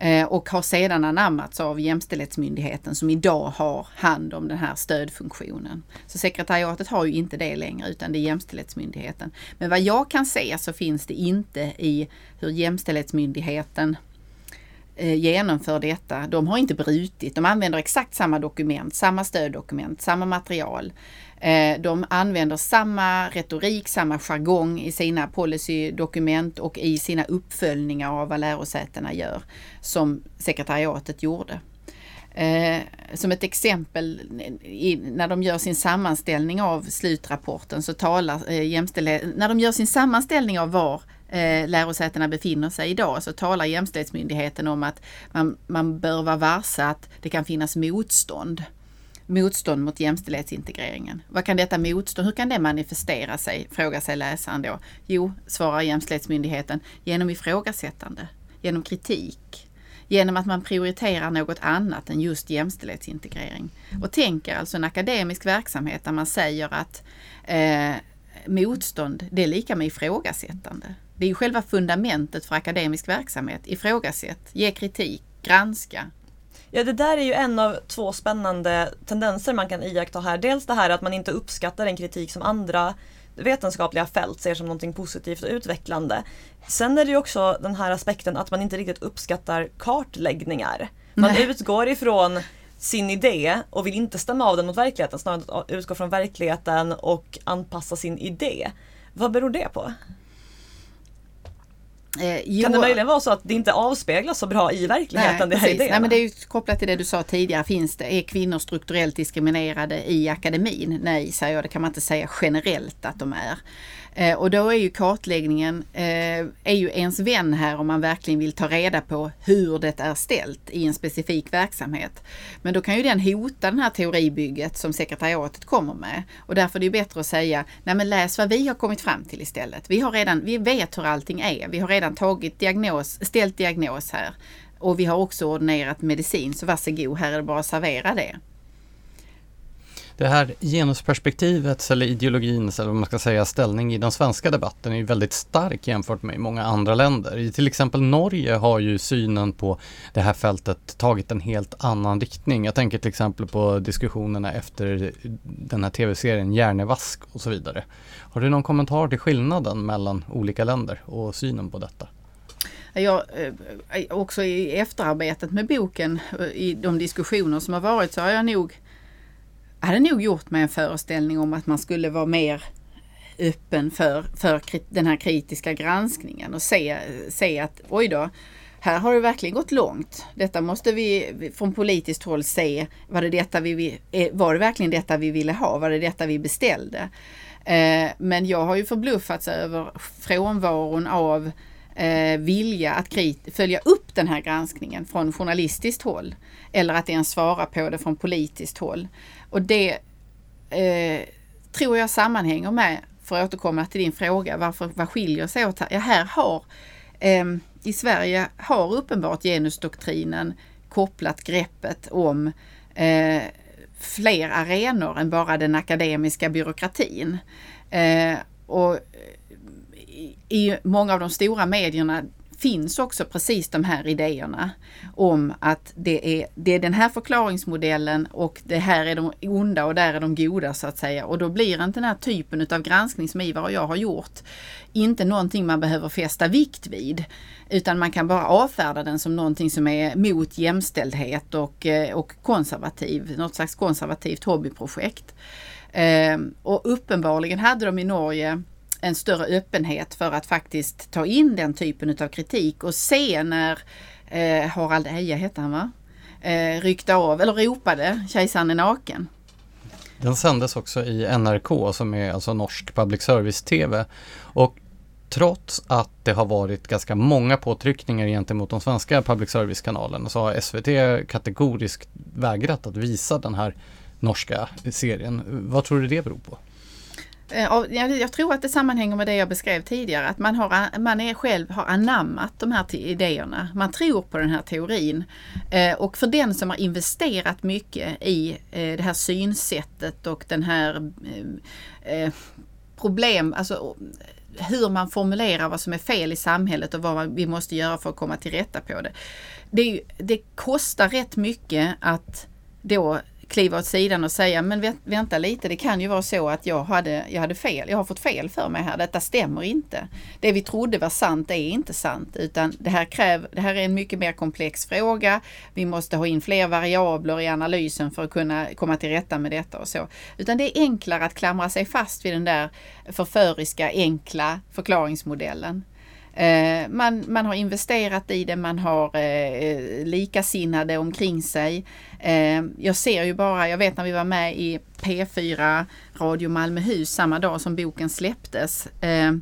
Eh, och har sedan anammats av Jämställdhetsmyndigheten som idag har hand om den här stödfunktionen. Så sekretariatet har ju inte det längre utan det är Jämställdhetsmyndigheten. Men vad jag kan se så finns det inte i hur Jämställdhetsmyndigheten Eh, genomför detta. De har inte brutit, de använder exakt samma dokument, samma stöddokument, samma material. Eh, de använder samma retorik, samma jargong i sina policydokument och i sina uppföljningar av vad lärosätena gör som sekretariatet gjorde. Eh, som ett exempel, när de gör sin sammanställning av slutrapporten så talar eh, jämställdhet, när de gör sin sammanställning av var Eh, lärosätena befinner sig idag så talar Jämställdhetsmyndigheten om att man, man bör vara varse att det kan finnas motstånd motstånd mot jämställdhetsintegreringen. Vad kan detta motstånd, hur kan det manifestera sig, frågar sig läsaren då. Jo, svarar Jämställdhetsmyndigheten, genom ifrågasättande, genom kritik, genom att man prioriterar något annat än just jämställdhetsintegrering. Och tänker alltså en akademisk verksamhet där man säger att eh, motstånd, det är lika med ifrågasättande. Det är ju själva fundamentet för akademisk verksamhet. Ifrågasätt, ge kritik, granska, Ja det där är ju en av två spännande tendenser man kan iaktta här. Dels det här att man inte uppskattar en kritik som andra vetenskapliga fält ser som någonting positivt och utvecklande. Sen är det ju också den här aspekten att man inte riktigt uppskattar kartläggningar. Man Nej. utgår ifrån sin idé och vill inte stämma av den mot verkligheten, snarare att utgå från verkligheten och anpassa sin idé. Vad beror det på? Eh, kan det möjligen vara så att det inte avspeglas så bra i verkligheten? Nej, det nej men det är ju kopplat till det du sa tidigare. Finns det, är kvinnor strukturellt diskriminerade i akademin? Nej, säger jag. Det kan man inte säga generellt att de är. Eh, och då är ju kartläggningen eh, är ju ens vän här om man verkligen vill ta reda på hur det är ställt i en specifik verksamhet. Men då kan ju den hota den här teoribygget som sekretariatet kommer med. Och därför är det bättre att säga, nej men läs vad vi har kommit fram till istället. Vi har redan, vi vet hur allting är. Vi har redan tagit diagnos, ställt diagnos här. Och vi har också ordinerat medicin, så varsågod, här är det bara att servera det. Det här genusperspektivet eller ideologins, eller vad man ska säga, ställning i den svenska debatten är ju väldigt stark jämfört med många andra länder. I till exempel Norge har ju synen på det här fältet tagit en helt annan riktning. Jag tänker till exempel på diskussionerna efter den här tv-serien Hjärnevask och så vidare. Har du någon kommentar till skillnaden mellan olika länder och synen på detta? Jag, eh, också i efterarbetet med boken, eh, i de diskussioner som har varit, så har jag nog hade nog gjort mig en föreställning om att man skulle vara mer öppen för, för den här kritiska granskningen och se, se att oj då, här har det verkligen gått långt. Detta måste vi från politiskt håll se. Var det, detta vi, eh, var det verkligen detta vi ville ha? Var det detta vi beställde? Eh, men jag har ju förbluffats över frånvaron av eh, vilja att följa upp den här granskningen från journalistiskt håll. Eller att ens svara på det från politiskt håll. Och det eh, tror jag sammanhänger med, för att återkomma till din fråga, varför, vad skiljer sig åt här? Ja, här har eh, i Sverige har uppenbart genusdoktrinen kopplat greppet om eh, fler arenor än bara den akademiska byråkratin. Eh, och i, i många av de stora medierna finns också precis de här idéerna om att det är, det är den här förklaringsmodellen och det här är de onda och där är de goda så att säga. Och då blir inte den här typen av granskning som Ivar och jag har gjort inte någonting man behöver fästa vikt vid. Utan man kan bara avfärda den som någonting som är mot jämställdhet och, eh, och konservativ, något slags konservativt hobbyprojekt. Ehm, och uppenbarligen hade de i Norge en större öppenhet för att faktiskt ta in den typen av kritik och se när eh, Harald Eja hette han va? Eh, ryckte av, eller ropade kejsaren är naken. Den sändes också i NRK som är alltså norsk public service-TV. Och trots att det har varit ganska många påtryckningar gentemot de svenska public service-kanalerna så har SVT kategoriskt vägrat att visa den här norska serien. Vad tror du det beror på? Eh, jag tror att det sammanhänger med det jag beskrev tidigare, att man, har, man är själv har anammat de här idéerna. Man tror på den här teorin. Eh, och för den som har investerat mycket i eh, det här synsättet och den här problem, alltså hur man formulerar vad som är fel i samhället och vad vi måste göra för att komma till rätta på det. Det, det kostar rätt mycket att då kliva åt sidan och säga men vänta lite, det kan ju vara så att jag hade, jag hade fel. Jag har fått fel för mig här. Detta stämmer inte. Det vi trodde var sant är inte sant utan det här, kräv, det här är en mycket mer komplex fråga. Vi måste ha in fler variabler i analysen för att kunna komma till rätta med detta och så. Utan det är enklare att klamra sig fast vid den där förföriska enkla förklaringsmodellen. Eh, man, man har investerat i det, man har eh, likasinnade omkring sig. Eh, jag ser ju bara, jag vet när vi var med i P4 Radio Malmöhus samma dag som boken släpptes. Eh,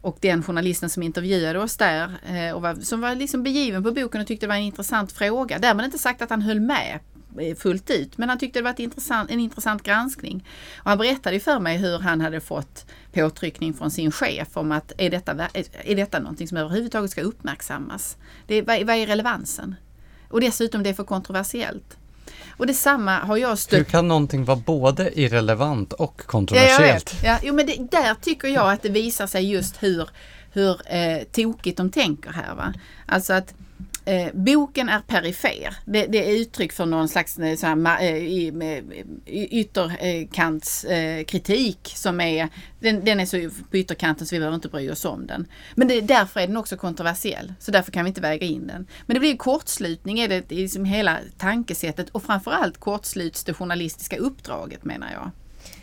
och den journalisten som intervjuade oss där eh, och var, som var liksom begiven på boken och tyckte det var en intressant fråga. Därmed inte sagt att han höll med fullt ut. Men han tyckte det var intressant, en intressant granskning. Och han berättade för mig hur han hade fått påtryckning från sin chef om att är detta, är detta någonting som överhuvudtaget ska uppmärksammas? Det, vad, vad är relevansen? Och dessutom det är för kontroversiellt. Och detsamma har jag stött. Hur kan någonting vara både irrelevant och kontroversiellt? Ja, jag vet. Ja, jo, men det, där tycker jag att det visar sig just hur, hur eh, tokigt de tänker här. Va? Alltså att Eh, boken är perifer. Det, det, är uttryck för någon slags eh, så här, eh, ytterkantskritik eh, som är, den, den, är så på ytterkanten så vi behöver inte bry oss om den. Men det, därför är den också kontroversiell, så därför kan vi inte väga in den. Men det blir kortslutning det i liksom hela tankesättet och framförallt kortsluts det journalistiska uppdraget menar jag.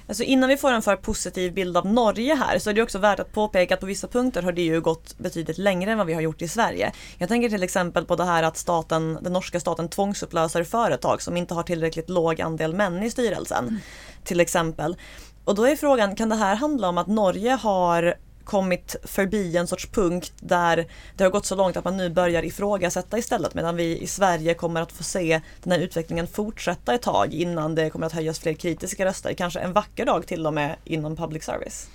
Alltså innan vi får en för positiv bild av Norge här så är det också värt att påpeka att på vissa punkter har det ju gått betydligt längre än vad vi har gjort i Sverige. Jag tänker till exempel på det här att staten, den norska staten tvångsupplöser företag som inte har tillräckligt låg andel män i styrelsen. Mm. Till exempel. Och då är frågan, kan det här handla om att Norge har kommit förbi en sorts punkt där det har gått så långt att man nu börjar ifrågasätta istället medan vi i Sverige kommer att få se den här utvecklingen fortsätta ett tag innan det kommer att höjas fler kritiska röster. Kanske en vacker dag till och med inom public service.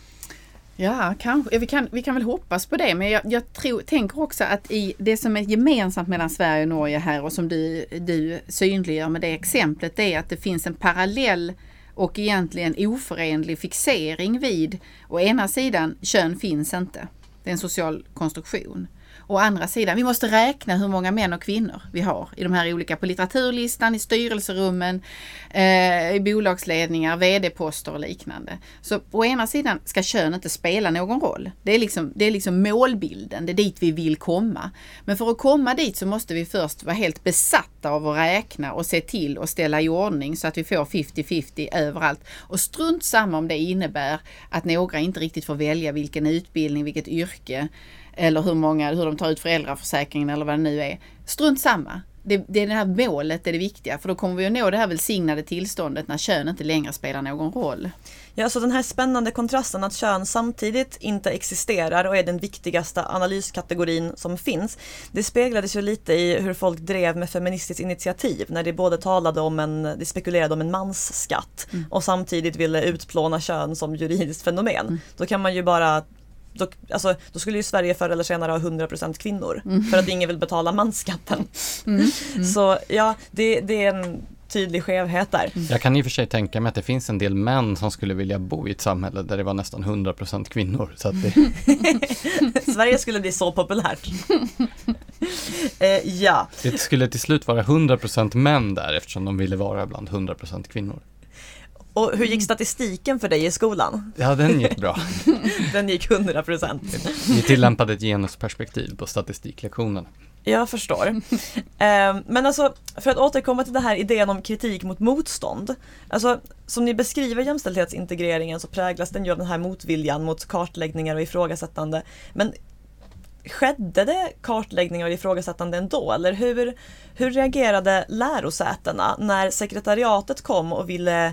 Ja, kanske. Vi kan, vi kan väl hoppas på det. Men jag, jag tror, tänker också att i det som är gemensamt mellan Sverige och Norge här och som du, du synliggör med det exemplet det är att det finns en parallell och egentligen oförenlig fixering vid å ena sidan kön finns inte. Det är en social konstruktion. Å andra sidan, vi måste räkna hur många män och kvinnor vi har i de här olika, på litteraturlistan, i styrelserummen, eh, i bolagsledningar, vd-poster och liknande. Så å ena sidan ska kön inte spela någon roll. Det är, liksom, det är liksom målbilden, det är dit vi vill komma. Men för att komma dit så måste vi först vara helt besatta av att räkna och se till att ställa i ordning så att vi får 50-50 överallt. Och strunt samma om det innebär att några inte riktigt får välja vilken utbildning, vilket yrke eller hur, många, hur de tar ut föräldraförsäkringen eller vad det nu är. Strunt samma. Det, det är det här målet är det viktiga för då kommer vi att nå det här välsignade tillståndet när kön inte längre spelar någon roll. Ja, så den här spännande kontrasten att kön samtidigt inte existerar och är den viktigaste analyskategorin som finns. Det speglades ju lite i hur folk drev med Feministiskt initiativ när de både talade om en, de spekulerade om en mansskatt mm. och samtidigt ville utplåna kön som juridiskt fenomen. Mm. Då kan man ju bara då, alltså, då skulle ju Sverige förr eller senare ha 100% kvinnor för att ingen vill betala mansskatten. Så ja, det, det är en tydlig skevhet där. Jag kan i och för sig tänka mig att det finns en del män som skulle vilja bo i ett samhälle där det var nästan 100% kvinnor. Så att det, Sverige skulle bli så populärt. eh, ja, det skulle till slut vara 100% män där eftersom de ville vara bland 100% kvinnor. Och hur gick statistiken för dig i skolan? Ja, den gick bra. Den gick 100%. Vi tillämpade ett genusperspektiv på statistiklektionen. Jag förstår. Eh, men alltså, för att återkomma till den här idén om kritik mot motstånd. Alltså, som ni beskriver jämställdhetsintegreringen så präglas den ju av den här motviljan mot kartläggningar och ifrågasättande. Men skedde det kartläggningar och ifrågasättande ändå? Eller hur, hur reagerade lärosätena när sekretariatet kom och ville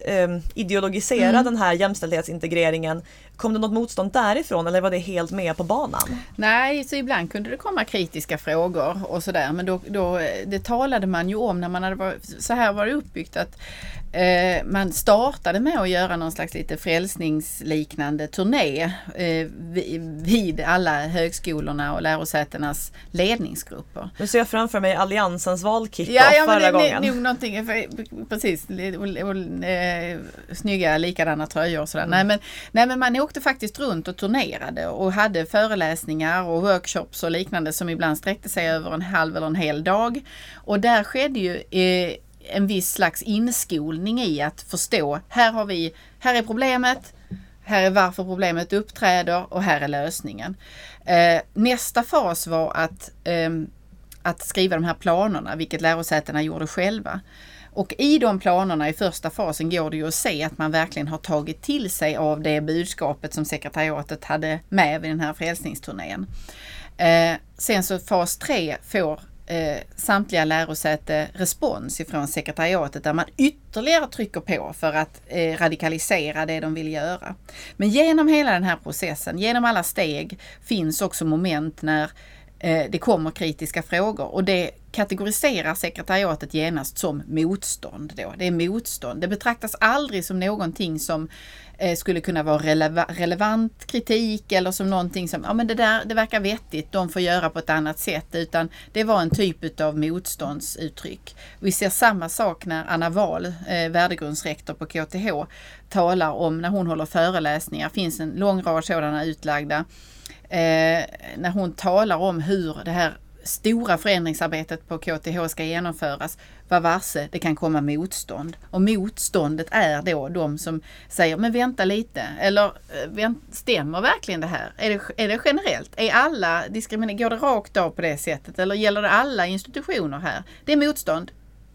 eh, ideologisera Mm. den här jämställdhetsintegreringen? Kom det något motstånd därifrån eller var det helt med på banan? Nej, så ibland kunde det komma kritiska frågor och sådär. Men då, då, det talade man ju om när man hade varit, så här var det uppbyggt att eh, man startade med att göra någon slags lite frälsningsliknande turné eh, vid, alla högskolorna och lärosätenas ledningsgrupper. Nu ser jag framför mig Alliansens valkick Ja, ja men förra det gången. är nog någonting, för- precis, och, och, eh, snygga likadana tröjor och sådär. Mm. Nej, men, nej men man åkte faktiskt runt och turnerade och hade föreläsningar och workshops och liknande som ibland sträckte sig över en halv eller en hel dag. Och där skedde ju eh, en viss slags inskolning i att förstå, här har vi, här är problemet, här är varför problemet uppträder och här är lösningen. Eh, nästa fas var att, ehm, att skriva de här planerna, vilket lärosätena gjorde själva. Och i de planerna i första fasen går det ju att se att man verkligen har tagit till sig av det budskapet som sekretariatet hade med vid den här frälsningsturnén. Eh, sen så fas 3 får eh, samtliga lärosäte respons ifrån sekretariatet där man ytterligare trycker på för att eh, radikalisera det de vill göra. Men genom hela den här processen, genom alla steg, finns också moment när eh, det kommer kritiska frågor och det kategoriserar sekretariatet genast som motstånd. Då. Det är motstånd. Det betraktas aldrig som någonting som eh, skulle kunna vara releva- relevant kritik eller som någonting som, ja men det där, det verkar vettigt, de får göra på ett annat sätt, utan det var en typ av motståndsuttryck. Vi ser samma sak när Anna Wahl, eh, värdegrundsrektor på KTH, talar om när hon håller föreläsningar, finns en lång rad sådana utlagda, eh, när hon talar om hur det här stora förändringsarbetet på KTH ska genomföras. Var varse, det kan komma motstånd. Och motståndet är då de som säger, men vänta lite. Eller eh, stämmer verkligen det här? Är det, är det generellt? Är alla diskriminerade? Går det rakt av på det sättet? Eller gäller det alla institutioner här? Det är motstånd.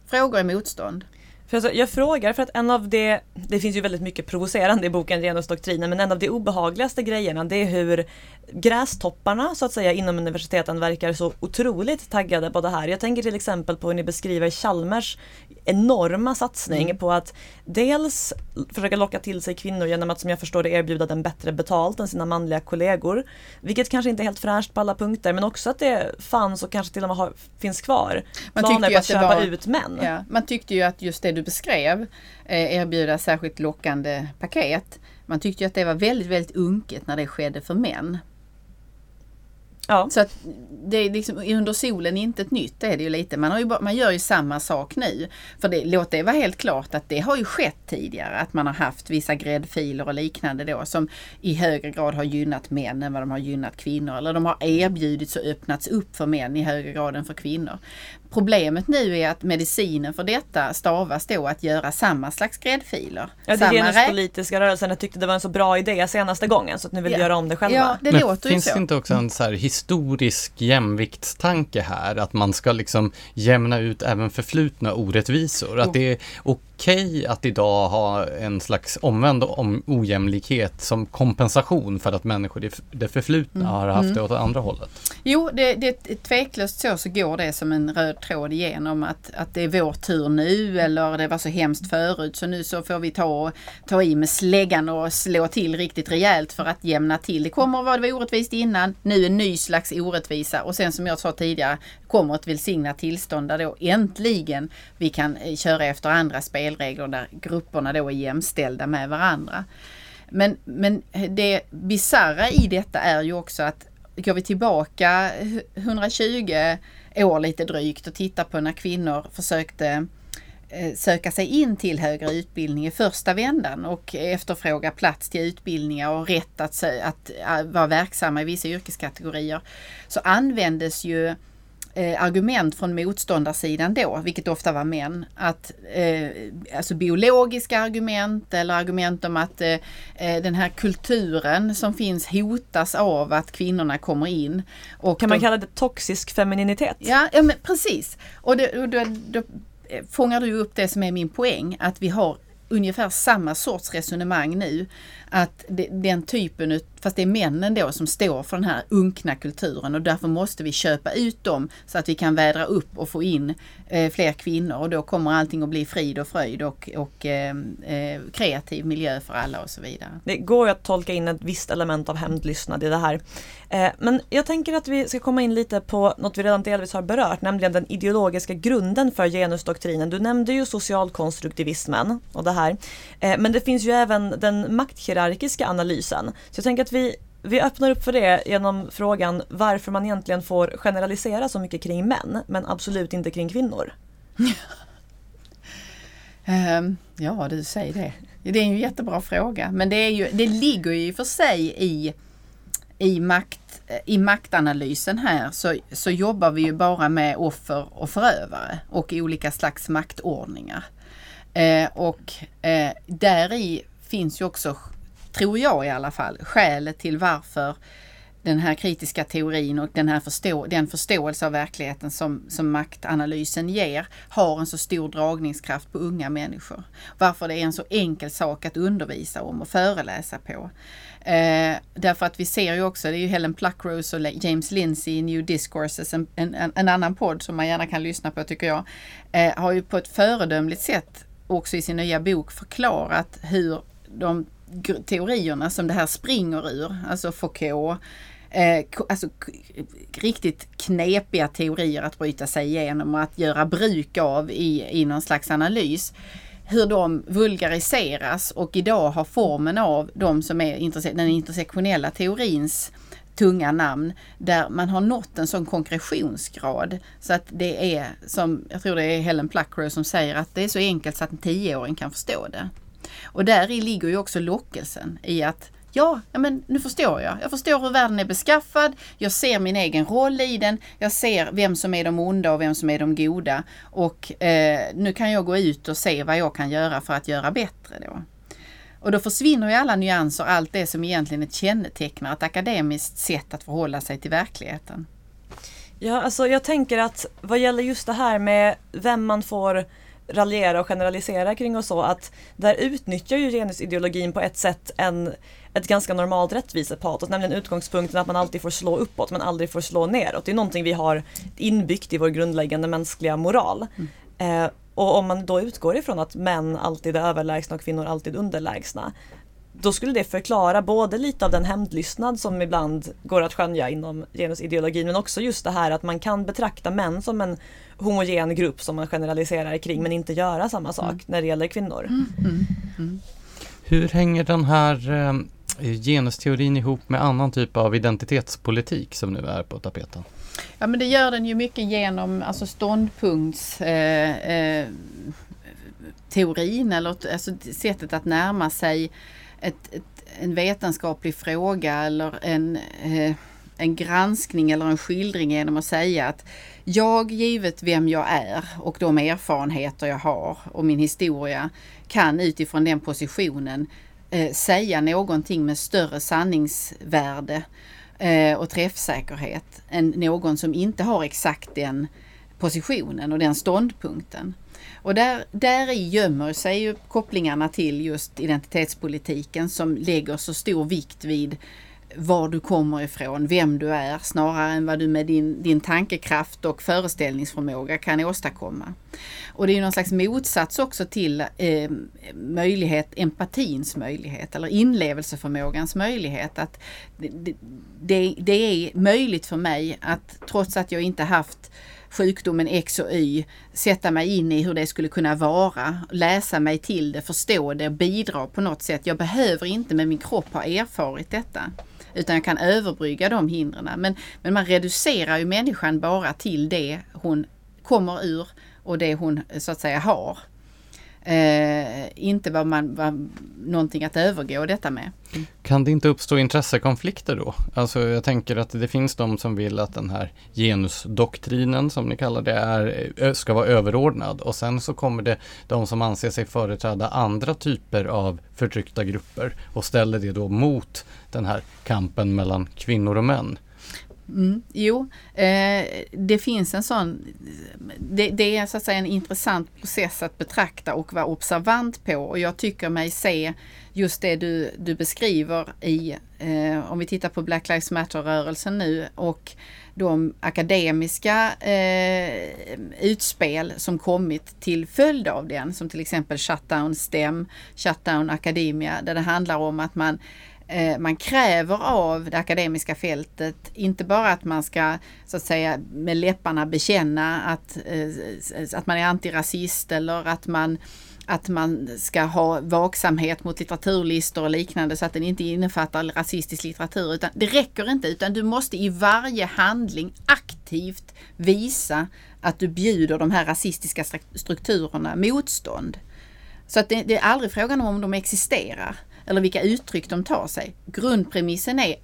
Frågor är motstånd. För alltså, jag frågar för att en av det, det finns ju väldigt mycket provocerande i boken Genusdoktrinen, men en av de obehagligaste grejerna det är hur grästopparna så att säga inom universiteten verkar så otroligt taggade på det här. Jag tänker till exempel på hur ni beskriver Chalmers enorma satsning på att dels försöka locka till sig kvinnor genom att som jag förstår det erbjuda dem bättre betalt än sina manliga kollegor. Vilket kanske inte är helt fräscht på alla punkter men också att det fanns och kanske till och med har, finns kvar Man planer på att att köpa var- ut män. Ja, man tyckte ju att just det du beskrev, eh, erbjuda särskilt lockande paket, man tyckte ju att det var väldigt, väldigt unket när det skedde för män. Ja. Så att det är liksom under solen inte ett nytt, det är det ju lite. Man, har ju, man gör ju samma sak nu. För det, låt det vara helt klart att det har ju skett tidigare, att man har haft vissa gräddfiler och liknande då som i högre grad har gynnat män än vad de har gynnat kvinnor. Eller de har erbjudits och öppnats upp för män i högre grad än för kvinnor. Problemet nu är att medicinen för detta stavas då att göra samma slags gräddfiler. Ja, det genuspolitiska rörelsen tyckte det var en så bra idé senaste gången så att nu vill Ja. göra om det själva. Ja, det Men låter ju finns så. det inte också en så här historisk jämviktstanke här? Att man ska liksom jämna ut även förflutna orättvisor? Att det är okej att idag ha en slags omvänd om ojämlikhet som kompensation för att människor i det förflutna Mm. har haft det åt andra hållet? Jo, det, det, tveklöst så, så går det som en röd tråd igenom att, att det är vår tur nu eller det var så hemskt förut så nu så får vi ta, ta i med släggan och slå till riktigt rejält för att jämna till. Det kommer att vara orättvist innan, nu en ny slags orättvisa och sen som jag sa tidigare kommer ett välsignat tillstånd där då äntligen vi kan eh, köra efter andra spelregler där grupperna då är jämställda med varandra. Men, men eh, det bizarra i detta är ju också att går vi tillbaka 120 år lite drygt och tittar på när kvinnor försökte eh, söka sig in till högre utbildning i första vändan och efterfråga plats till utbildningar och rätt att, att, att vara verksamma i vissa yrkeskategorier så användes ju eh, argument från motståndarsidan då, vilket ofta var män, att eh, alltså biologiska argument eller argument om att eh, eh, den här kulturen som finns hotas av att kvinnorna kommer in. Och kan man då, kalla det toxisk femininitet? Ja, ja men precis. Och, det, och då, då fångar du upp det som är min poäng, att vi har ungefär samma sorts resonemang nu. Att den typen, fast det är männen då som står för den här unkna kulturen och därför måste vi köpa ut dem så att vi kan vädra upp och få in eh, fler kvinnor och då kommer allting att bli frid och fröjd och, och eh, eh, kreativ miljö för alla och så vidare. Det går ju att tolka in ett visst element av hämndlystnad i det här. Eh, men jag tänker att vi ska komma in lite på något vi redan delvis har berört, nämligen den ideologiska grunden för genusdoktrinen. Du nämnde ju socialkonstruktivismen och det här. Eh, men det finns ju även den makthierarkiska analysen. Så jag tänker att vi vi öppnar upp för det genom frågan varför man egentligen får generalisera så mycket kring män men absolut inte kring kvinnor. um, ja, du säger det. Det är en jättebra fråga men det, är ju, det ligger ju för sig i, i, makt, i maktanalysen här så, så jobbar vi ju bara med offer och förövare och olika slags maktordningar. Eh, och eh, där i finns ju också tror jag i alla fall, skälet till varför den här kritiska teorin och den här förstå den förståelse av verkligheten som, som maktanalysen ger har en så stor dragningskraft på unga människor. Varför det är en så enkel sak att undervisa om och föreläsa på. Eh, därför att vi ser ju också, det är ju Helen Pluckrose och James Lindsay i New Discourses, en, en, en, annan podd som man gärna kan lyssna på tycker jag, eh, har ju på ett föredömligt sätt också i sin nya bok förklarat hur de teorierna som det här springer ur, alltså Foucault, eh, alltså riktigt knepiga teorier att bryta sig igenom och att göra bruk av i, i någon slags analys hur de vulgariseras och idag har formen av de som är interse den intersektionella teorins tunga namn där man har nått en sån konkretionsgrad så att det är som, jag tror det är Helen Pluckrow som säger att det är så enkelt så att en tioåring kan förstå det. Och där i ligger ju också lockelsen i att Ja, men nu förstår jag. Jag förstår hur världen är beskaffad. Jag ser min egen roll i den. Jag ser vem som är de onda och vem som är de goda. Och eh, nu kan jag gå ut och se vad jag kan göra för att göra bättre då. Och då försvinner ju alla nyanser, allt det som egentligen kännetecknar ett akademiskt sätt att förhålla sig till verkligheten. Ja, alltså jag tänker att vad gäller just det här med vem man får raljera och generalisera kring och så att där utnyttjar ju genusideologin på ett sätt en, ett ganska normalt rättvisepatos, nämligen utgångspunkten att man alltid får slå uppåt men aldrig får slå neråt. Det är någonting vi har inbyggt i vår grundläggande mänskliga moral. Mm. Eh, och om man då utgår ifrån att män alltid är överlägsna och kvinnor alltid underlägsna då skulle det förklara både lite av den hämndlystnad som ibland går att skönja inom genusideologin men också just det här att man kan betrakta män som en homogen grupp som man generaliserar kring men inte göra samma sak mm. när det gäller kvinnor. Mm. Mm. mm. Hur hänger den här eh, genusteorin ihop med annan typ av identitetspolitik som nu är på tapeten? Ja men det gör den ju mycket genom alltså ståndpunkts eh, eh, teorin eller alltså sättet att närma sig ett, ett, en vetenskaplig fråga eller en, eh, en granskning eller en skildring genom att säga att jag, givet vem jag är och de erfarenheter jag har och min historia, kan utifrån den positionen eh, säga någonting med större sanningsvärde eh, och träffsäkerhet än någon som inte har exakt den positionen och den ståndpunkten. Och där, där i gömmer sig ju kopplingarna till just identitetspolitiken som lägger så stor vikt vid var du kommer ifrån, vem du är, snarare än vad du med din, din tankekraft och föreställningsförmåga kan åstadkomma. Och det är någon slags motsats också till eh, möjlighet, empatins möjlighet eller inlevelseförmågans möjlighet. Att det, det, det är möjligt för mig att trots att jag inte haft sjukdomen X och Y, sätta mig in i hur det skulle kunna vara, läsa mig till det, förstå det och bidra på något sätt. Jag behöver inte med min kropp ha erfarit detta. Utan jag kan överbrygga de hindren. Men, men man reducerar ju människan bara till det hon kommer ur och det hon så att säga har. Eh, inte vad man, vad, någonting att övergå detta med. Mm. Kan det inte uppstå intressekonflikter då? Alltså jag tänker att det finns de som vill att den här genusdoktrinen som ni kallar det är, ska vara överordnad och sen så kommer det de som anser sig företräda andra typer av förtryckta grupper och ställer det då mot den här kampen mellan kvinnor och män. Mm, jo, eh, det finns en sån, det, det, är så att säga en intressant process att betrakta och vara observant på. Och jag tycker mig se just det du, du beskriver i, eh, om vi tittar på Black Lives Matter-rörelsen nu och de akademiska eh, utspel som kommit till följd av den, som till exempel Shutdown STEM, Shutdown Academia, där det handlar om att man Eh, Eh, man kräver av det akademiska fältet inte bara att man ska så att säga med läpparna bekänna att, eh, att man är antirasist eller att man att man ska ha vaksamhet mot litteraturlistor och liknande så att den inte innefattar rasistisk litteratur. Utan det räcker inte utan du måste i varje handling aktivt visa att du bjuder de här rasistiska strukturerna motstånd. Så att det, det är aldrig frågan om de existerar eller vilka uttryck de tar sig. Grundpremissen är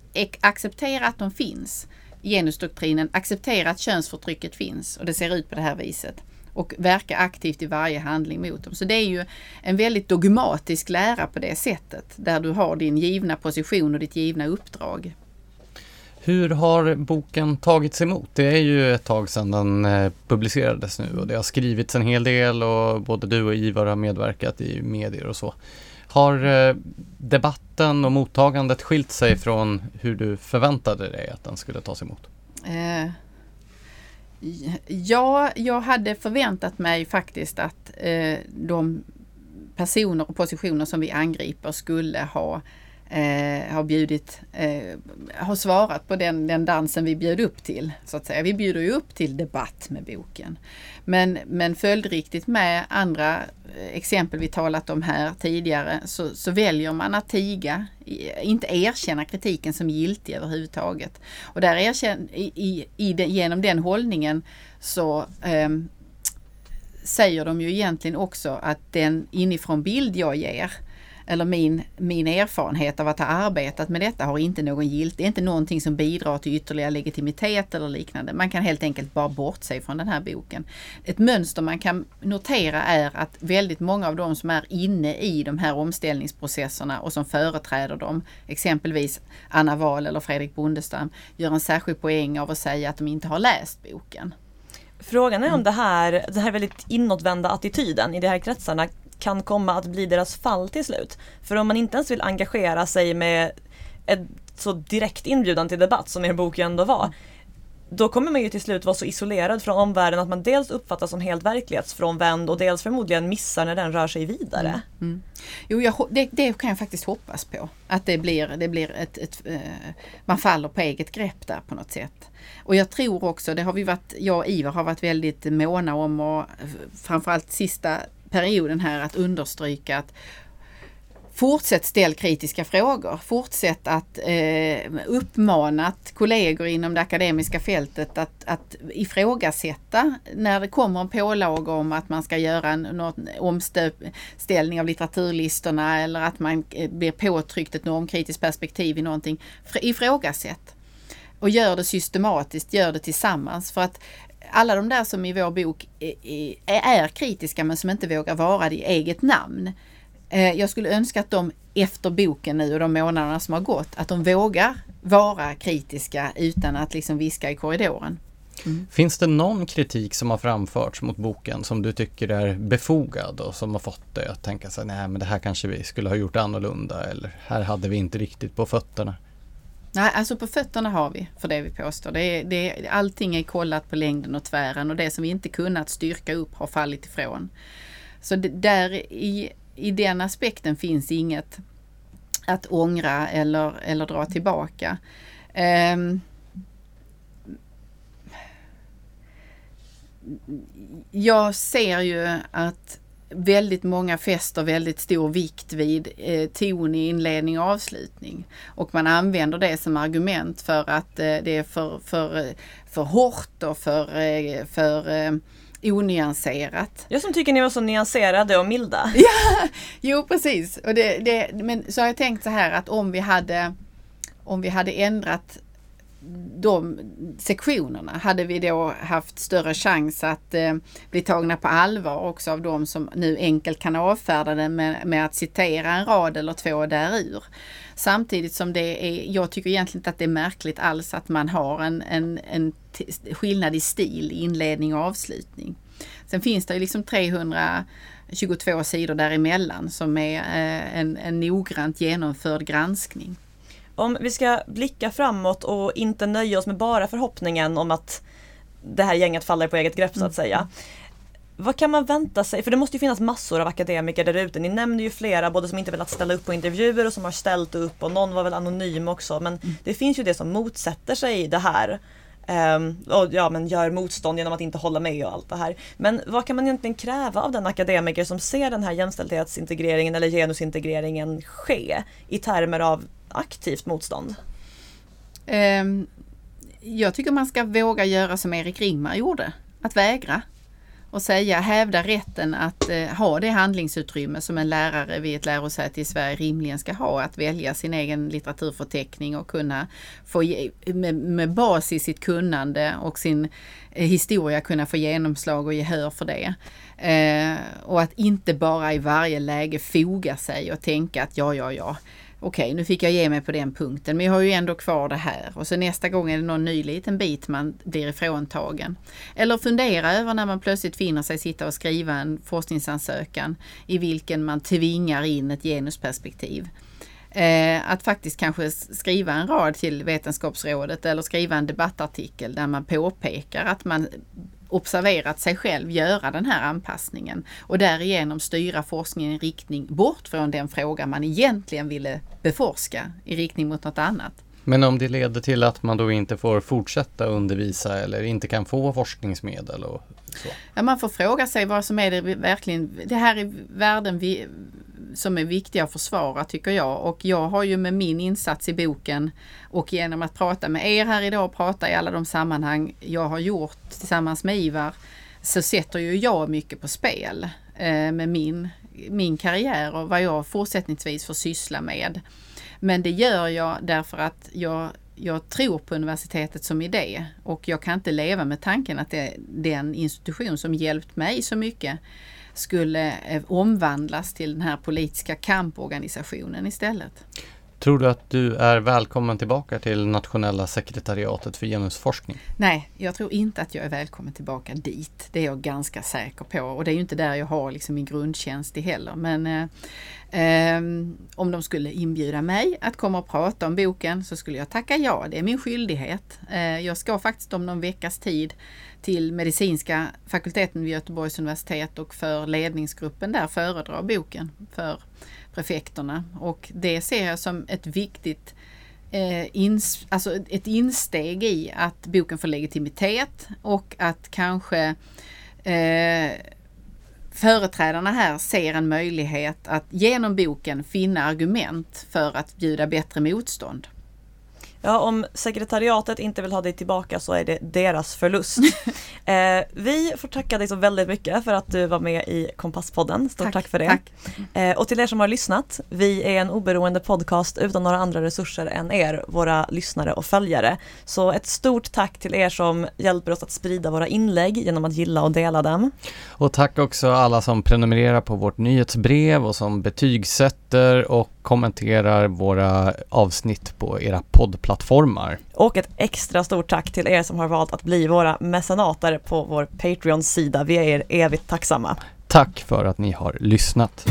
acceptera att de finns. Genusdoktrinen, acceptera att könsförtrycket finns och det ser ut på det här viset och verka aktivt i varje handling mot dem. Så det är ju en väldigt dogmatisk lära på det sättet där du har din givna position och ditt givna uppdrag. Hur har boken tagits emot? Det är ju ett tag sedan den eh, publicerades nu och det har skrivits en hel del och både du och Ivar har medverkat i medier och så. Har eh, debatten och mottagandet skilt sig från hur du förväntade dig att den skulle tas emot? Eh, ja, jag hade förväntat mig faktiskt att eh, de personer och positioner som vi angriper skulle ha eh, har bjudit, eh, har svarat på den, den dansen vi bjöd upp till. Så att säga. Vi bjuder ju upp till debatt med boken. Men, men följdriktigt med andra eh, exempel vi talat om här tidigare så, så väljer man att tiga, inte erkänna kritiken som giltig överhuvudtaget. Och där erkänn, i, i, i den, genom den hållningen så eh, säger de ju egentligen också att den inifrån bild jag ger eller min, min erfarenhet av att ha arbetat med detta har inte någon gilt. Det är inte någonting som bidrar till ytterligare legitimitet eller liknande. Man kan helt enkelt bara bortse från den här boken. Ett mönster man kan notera är att väldigt många av de som är inne i de här omställningsprocesserna och som företräder dem, exempelvis Anna Wahl eller Fredrik Bondestam, gör en särskild poäng av att säga att de inte har läst boken. Frågan är om det här, den här väldigt inåtvända attityden i de här kretsarna kan komma att bli deras fall till slut. För om man inte ens vill engagera sig med ett så direkt inbjudan till debatt som er bok ju ändå var, då kommer man ju till slut vara så isolerad från omvärlden att man dels uppfattas som helt verklighetsfrånvänd och dels förmodligen missar när den rör sig vidare. Mm. Mm. Jo, jag, det, det, kan jag faktiskt hoppas på. Att det blir, det blir ett, ett uh, man faller på eget grepp där på något sätt. Och jag tror också, det har vi varit, jag och Ivar har varit väldigt måna om och eh, framförallt sista perioden här att understryka att Fortsätt ställ kritiska frågor. Fortsätt att eh, uppmana kollegor inom det akademiska fältet att, att ifrågasätta när det kommer en pålaga om att man ska göra en någon omställning av litteraturlistorna eller att man eh, blir påtryckt ett normkritiskt perspektiv i någonting. Ifrågasätt. Och gör det systematiskt, gör det tillsammans. För att alla de där som i vår bok är kritiska men som inte vågar vara det i eget namn. Eh, jag skulle önska att de efter boken nu och de månaderna som har gått, att de vågar vara kritiska utan att liksom viska i korridoren. Mm. Finns det någon kritik som har framförts mot boken som du tycker är befogad och som har fått dig att tänka sig nej men det här kanske vi skulle ha gjort annorlunda eller här hade vi inte riktigt på fötterna? Nej, alltså på fötterna har vi för det vi påstår. Det är, det, allting är kollat på längden och tvären och det som vi inte kunnat styrka upp har fallit ifrån. Så det, där i, i den aspekten finns inget att ångra eller, eller dra tillbaka. Um, jag ser ju att väldigt många fäster väldigt stor vikt vid eh, ton i inledning och avslutning. Och man använder det som argument för att eh, det är för, för, för hårt och för, eh, för eh, onyanserat. Jag som tycker ni var så nyanserade och milda. Ja, jo precis. Och det, det, men så har jag tänkt så här att om vi hade om vi hade ändrat de sektionerna hade vi då haft större chans att eh, bli tagna på allvar också av de som nu enkelt kan avfärda det med, med att citera en rad eller två därur. Samtidigt som det är, jag tycker egentligen inte att det är märkligt alls att man har en, en, en skillnad i stil, inledning och avslutning. Sen finns det ju liksom 322 sidor däremellan som är eh, en, en noggrant genomförd granskning. Om vi ska blicka framåt och inte nöja oss med bara förhoppningen om att det här gänget faller på eget grepp så att mm. säga. Vad kan man vänta sig? För det måste ju finnas massor av akademiker där ute. Ni nämner ju flera, både som inte velat ställa upp på intervjuer och som har ställt upp och någon var väl anonym också. Men mm. det finns ju det som motsätter sig det här. Um, och ja, men gör motstånd genom att inte hålla med och allt det här. Men vad kan man egentligen kräva av den akademiker som ser den här jämställdhetsintegreringen eller genusintegreringen ske i termer av aktivt motstånd? Ehm, jag tycker man ska våga göra som Erik Ringmar gjorde, att vägra och säga, hävda rätten att eh, ha det handlingsutrymme som en lärare vid ett lärosäte i Sverige rimligen ska ha, att välja sin egen litteraturförteckning och kunna få med, med bas i sitt kunnande och sin eh, historia kunna få genomslag och gehör för det. Eh, och att inte bara i varje läge foga sig och tänka att ja, ja, ja, okej, nu fick jag ge mig på den punkten, men jag har ju ändå kvar det här. Och så nästa gång är det någon ny liten bit man blir ifråntagen. Eller fundera över när man plötsligt finner sig sitta och skriva en forskningsansökan i vilken man tvingar in ett genusperspektiv. Eh, att faktiskt kanske skriva en rad till Vetenskapsrådet eller skriva en debattartikel där man påpekar att man observerat sig själv göra den här anpassningen och därigenom styra forskningen i riktning bort från den fråga man egentligen ville beforska i riktning mot något annat. Men om det leder till att man då inte får fortsätta undervisa eller inte kan få forskningsmedel och så? Ja, man får fråga sig vad som är det verkligen, det här är värden vi, som är viktiga att försvara tycker jag. Och jag har ju med min insats i boken och genom att prata med er här idag och prata i alla de sammanhang jag har gjort tillsammans med Ivar så sätter ju jag mycket på spel eh, med min, min karriär och vad jag fortsättningsvis får syssla med. Men det gör jag därför att jag jag tror på universitetet som idé och jag kan inte leva med tanken att det den institution som hjälpt mig så mycket skulle eh, omvandlas till den här politiska kamporganisationen istället. Tror du att du är välkommen tillbaka till nationella sekretariatet för genusforskning? Nej, jag tror inte att jag är välkommen tillbaka dit. Det är jag ganska säker på och det är ju inte där jag har liksom min grundtjänst i heller. Men eh, eh, om de skulle inbjuda mig att komma och prata om boken så skulle jag tacka ja. Det är min skyldighet. Eh, jag ska faktiskt om någon veckas tid till medicinska fakulteten vid Göteborgs universitet och för ledningsgruppen där föredra boken för prefekterna. Och det ser jag som ett viktigt eh, ins alltså ett insteg i att boken får legitimitet och att kanske eh, företrädarna här ser en möjlighet att genom boken finna argument för att bjuda bättre motstånd. Ja, om sekretariatet inte vill ha dig tillbaka så är det deras förlust. eh, vi får tacka dig så väldigt mycket för att du var med i Kompasspodden. Stort tack, tack för det. Tack. Eh, och till er som har lyssnat, vi är en oberoende podcast utan några andra resurser än er, våra lyssnare och följare. Så ett stort tack till er som hjälper oss att sprida våra inlägg genom att gilla och dela dem. Och tack också alla som prenumererar på vårt nyhetsbrev och som betygsätter och kommenterar våra avsnitt på era poddplattformar. Och ett extra stort tack till er som har valt att bli våra mecenater på vår Patreon-sida. Vi är er evigt tacksamma. Tack för att ni har lyssnat.